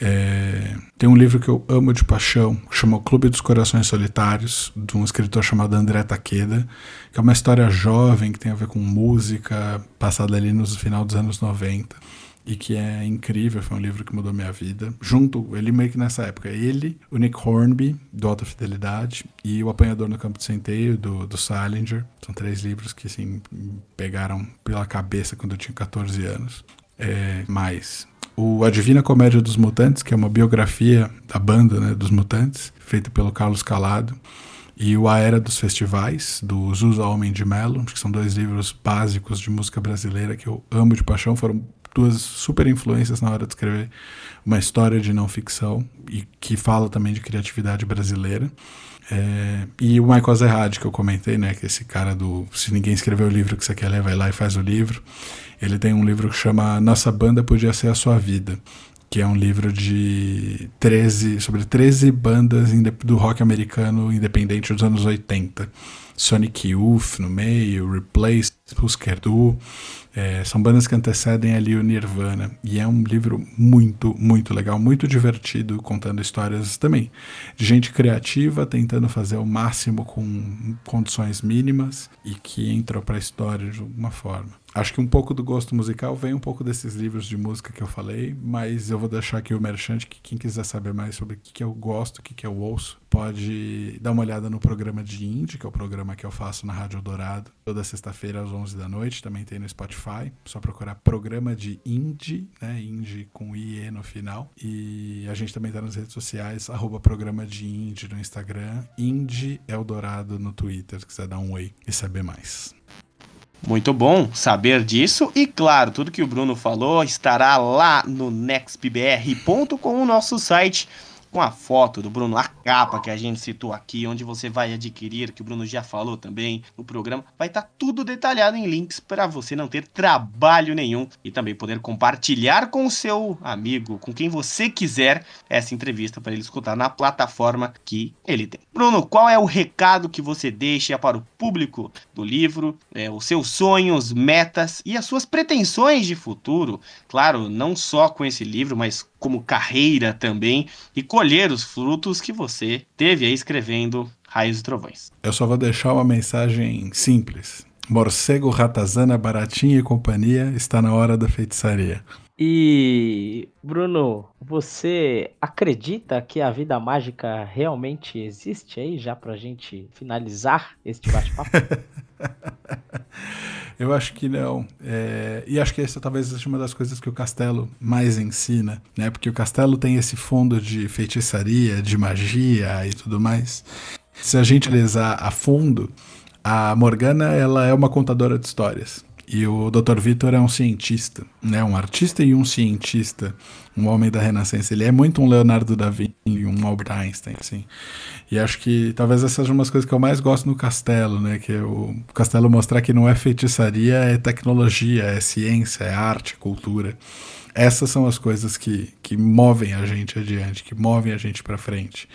É, tem um livro que eu amo de paixão, que chama O Clube dos Corações Solitários, de um escritor chamado André Takeda, que é uma história jovem que tem a ver com música, passada ali no final dos anos 90 e que é incrível, foi um livro que mudou minha vida. Junto, ele meio que nessa época, ele, o Nick Hornby, do Alta Fidelidade, e o Apanhador no Campo de Centeio, do, do Salinger. São três livros que, assim, pegaram pela cabeça quando eu tinha 14 anos. É, mais o A Divina Comédia dos Mutantes, que é uma biografia da banda né, dos Mutantes, feita pelo Carlos Calado, e o A Era dos Festivais, do Zusa Homem de Melo, que são dois livros básicos de música brasileira que eu amo de paixão, foram duas super influências na hora de escrever uma história de não ficção e que fala também de criatividade brasileira. É, e o Michael Zerhard, que eu comentei, né, que é esse cara do Se Ninguém Escreveu o Livro que você quer ler, vai lá e faz o livro. Ele tem um livro que chama Nossa Banda Podia Ser a Sua Vida, que é um livro de 13, sobre 13 bandas do rock americano independente dos anos 80. Sonic Youth no meio, Replace, Husker Du, é, são bandas que antecedem ali o Nirvana. E é um livro muito, muito legal, muito divertido, contando histórias também de gente criativa tentando fazer o máximo com condições mínimas e que entrou para a história de alguma forma. Acho que um pouco do gosto musical vem um pouco desses livros de música que eu falei, mas eu vou deixar aqui o merchant que quem quiser saber mais sobre o que, que eu gosto, o que, que eu ouço, pode dar uma olhada no programa de Indie, que é o programa que eu faço na Rádio Dourado, toda sexta-feira às 11 da noite, também tem no Spotify, só procurar programa de Indie, né, Indie com IE no final, e a gente também tá nas redes sociais, arroba programa de Indie no Instagram, Indie Eldorado no Twitter, se quiser dar um oi e saber mais. Muito bom saber disso. E claro, tudo que o Bruno falou estará lá no nextpbr.com, o nosso site com a foto do Bruno, a capa que a gente citou aqui, onde você vai adquirir, que o Bruno já falou também no programa, vai estar tá tudo detalhado em links para você não ter trabalho nenhum e também poder compartilhar com o seu amigo, com quem você quiser, essa entrevista para ele escutar na plataforma que ele tem. Bruno, qual é o recado que você deixa para o público do livro, é, os seus sonhos, metas e as suas pretensões de futuro? Claro, não só com esse livro, mas como carreira também e colher os frutos que você teve aí escrevendo Raios e Trovões. Eu só vou deixar uma mensagem simples. Morcego, ratazana, baratinha e companhia, está na hora da feitiçaria. E, Bruno, você acredita que a vida mágica realmente existe aí, já pra gente finalizar este bate-papo? [LAUGHS] Eu acho que não. É, e acho que essa talvez seja uma das coisas que o Castelo mais ensina, né? Porque o Castelo tem esse fundo de feitiçaria, de magia e tudo mais. Se a gente analisar a fundo, a Morgana ela é uma contadora de histórias. E o Dr. Vitor é um cientista, né? Um artista e um cientista, um homem da Renascença. Ele é muito um Leonardo da Vinci, um Albert Einstein, assim. E acho que talvez essas sejam umas coisas que eu mais gosto no Castelo, né? Que é o Castelo mostrar que não é feitiçaria, é tecnologia, é ciência, é arte, cultura. Essas são as coisas que, que movem a gente adiante, que movem a gente para frente.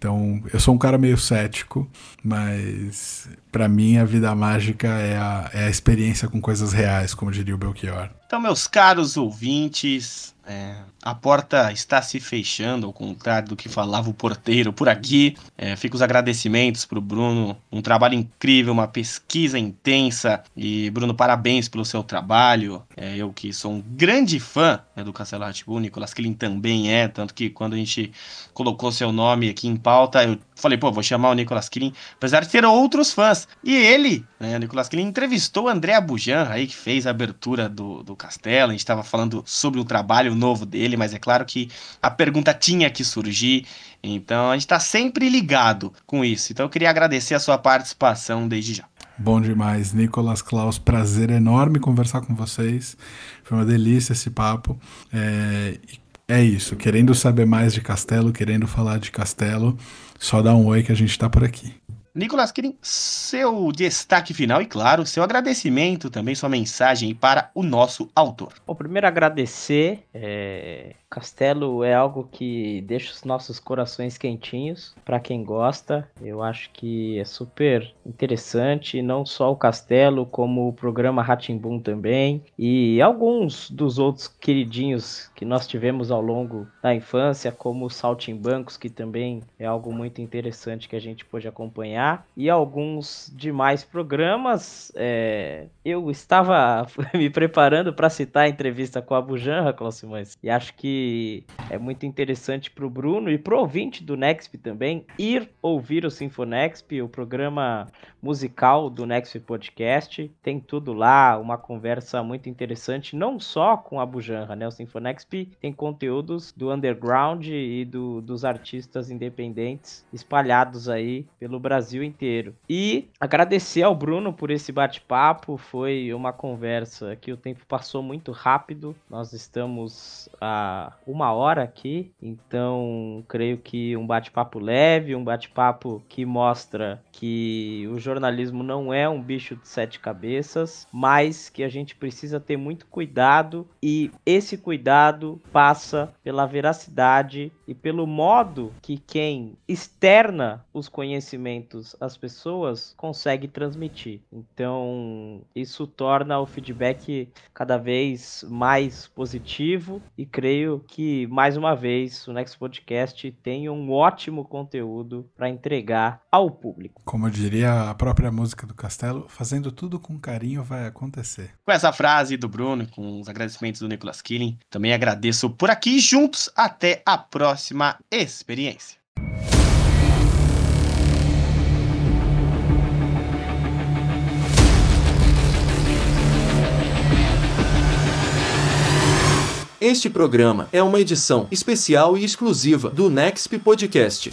Então, eu sou um cara meio cético, mas para mim a vida mágica é a, é a experiência com coisas reais, como diria o Belchior. Então, meus caros ouvintes, é, a porta está se fechando, ao contrário do que falava o porteiro por aqui. É, fica os agradecimentos para o Bruno. Um trabalho incrível, uma pesquisa intensa. E, Bruno, parabéns pelo seu trabalho. É, eu que sou um grande fã né, do Castelo Ratibu, Nicolas Killing também é. Tanto que quando a gente colocou seu nome aqui em pauta, eu falei, pô, vou chamar o Nicolas Killing, apesar de ter outros fãs. E ele, né, o Nicolas Killing, entrevistou o André Abujan, aí que fez a abertura do, do castelo. A gente estava falando sobre o trabalho novo dele, mas é claro que a pergunta tinha que surgir. Então a gente está sempre ligado com isso. Então eu queria agradecer a sua participação desde já. Bom demais. Nicolas Klaus, prazer enorme conversar com vocês. Foi uma delícia esse papo. É, é isso. Querendo saber mais de Castelo, querendo falar de Castelo, só dá um oi que a gente está por aqui. Nicolas Kirin, seu destaque final e, claro, seu agradecimento também, sua mensagem para o nosso autor. Bom, primeiro agradecer. É... Castelo é algo que deixa os nossos corações quentinhos para quem gosta. Eu acho que é super interessante, não só o Castelo, como o programa Ratimbum também e alguns dos outros queridinhos que nós tivemos ao longo da infância, como o Saltimbancos, que também é algo muito interessante que a gente pôde acompanhar, e alguns demais programas. É... Eu estava [LAUGHS] me preparando para citar a entrevista com a Bujanra, Cláudio Simões, e acho que é muito interessante para o Bruno e para o ouvinte do Nexp também ir ouvir o Sinfonexp, o programa musical do Nexp Podcast. Tem tudo lá, uma conversa muito interessante, não só com a Bujanra, né? O Sinfonexp tem conteúdos do underground e do, dos artistas independentes espalhados aí pelo Brasil inteiro. E agradecer ao Bruno por esse bate-papo, foi uma conversa que o tempo passou muito rápido. Nós estamos a uma hora aqui, então creio que um bate-papo leve, um bate-papo que mostra que o jornalismo não é um bicho de sete cabeças, mas que a gente precisa ter muito cuidado e esse cuidado passa pela veracidade e pelo modo que quem externa os conhecimentos às pessoas consegue transmitir. Então, isso torna o feedback cada vez mais positivo e creio que, mais uma vez, o Next Podcast tem um ótimo conteúdo para entregar ao público. Como diria a própria música do Castelo, fazendo tudo com carinho vai acontecer. Com essa frase do Bruno, com os agradecimentos do Nicolas Killing, também agradeço por aqui juntos. Até a próxima experiência. Este programa é uma edição especial e exclusiva do Nexp Podcast.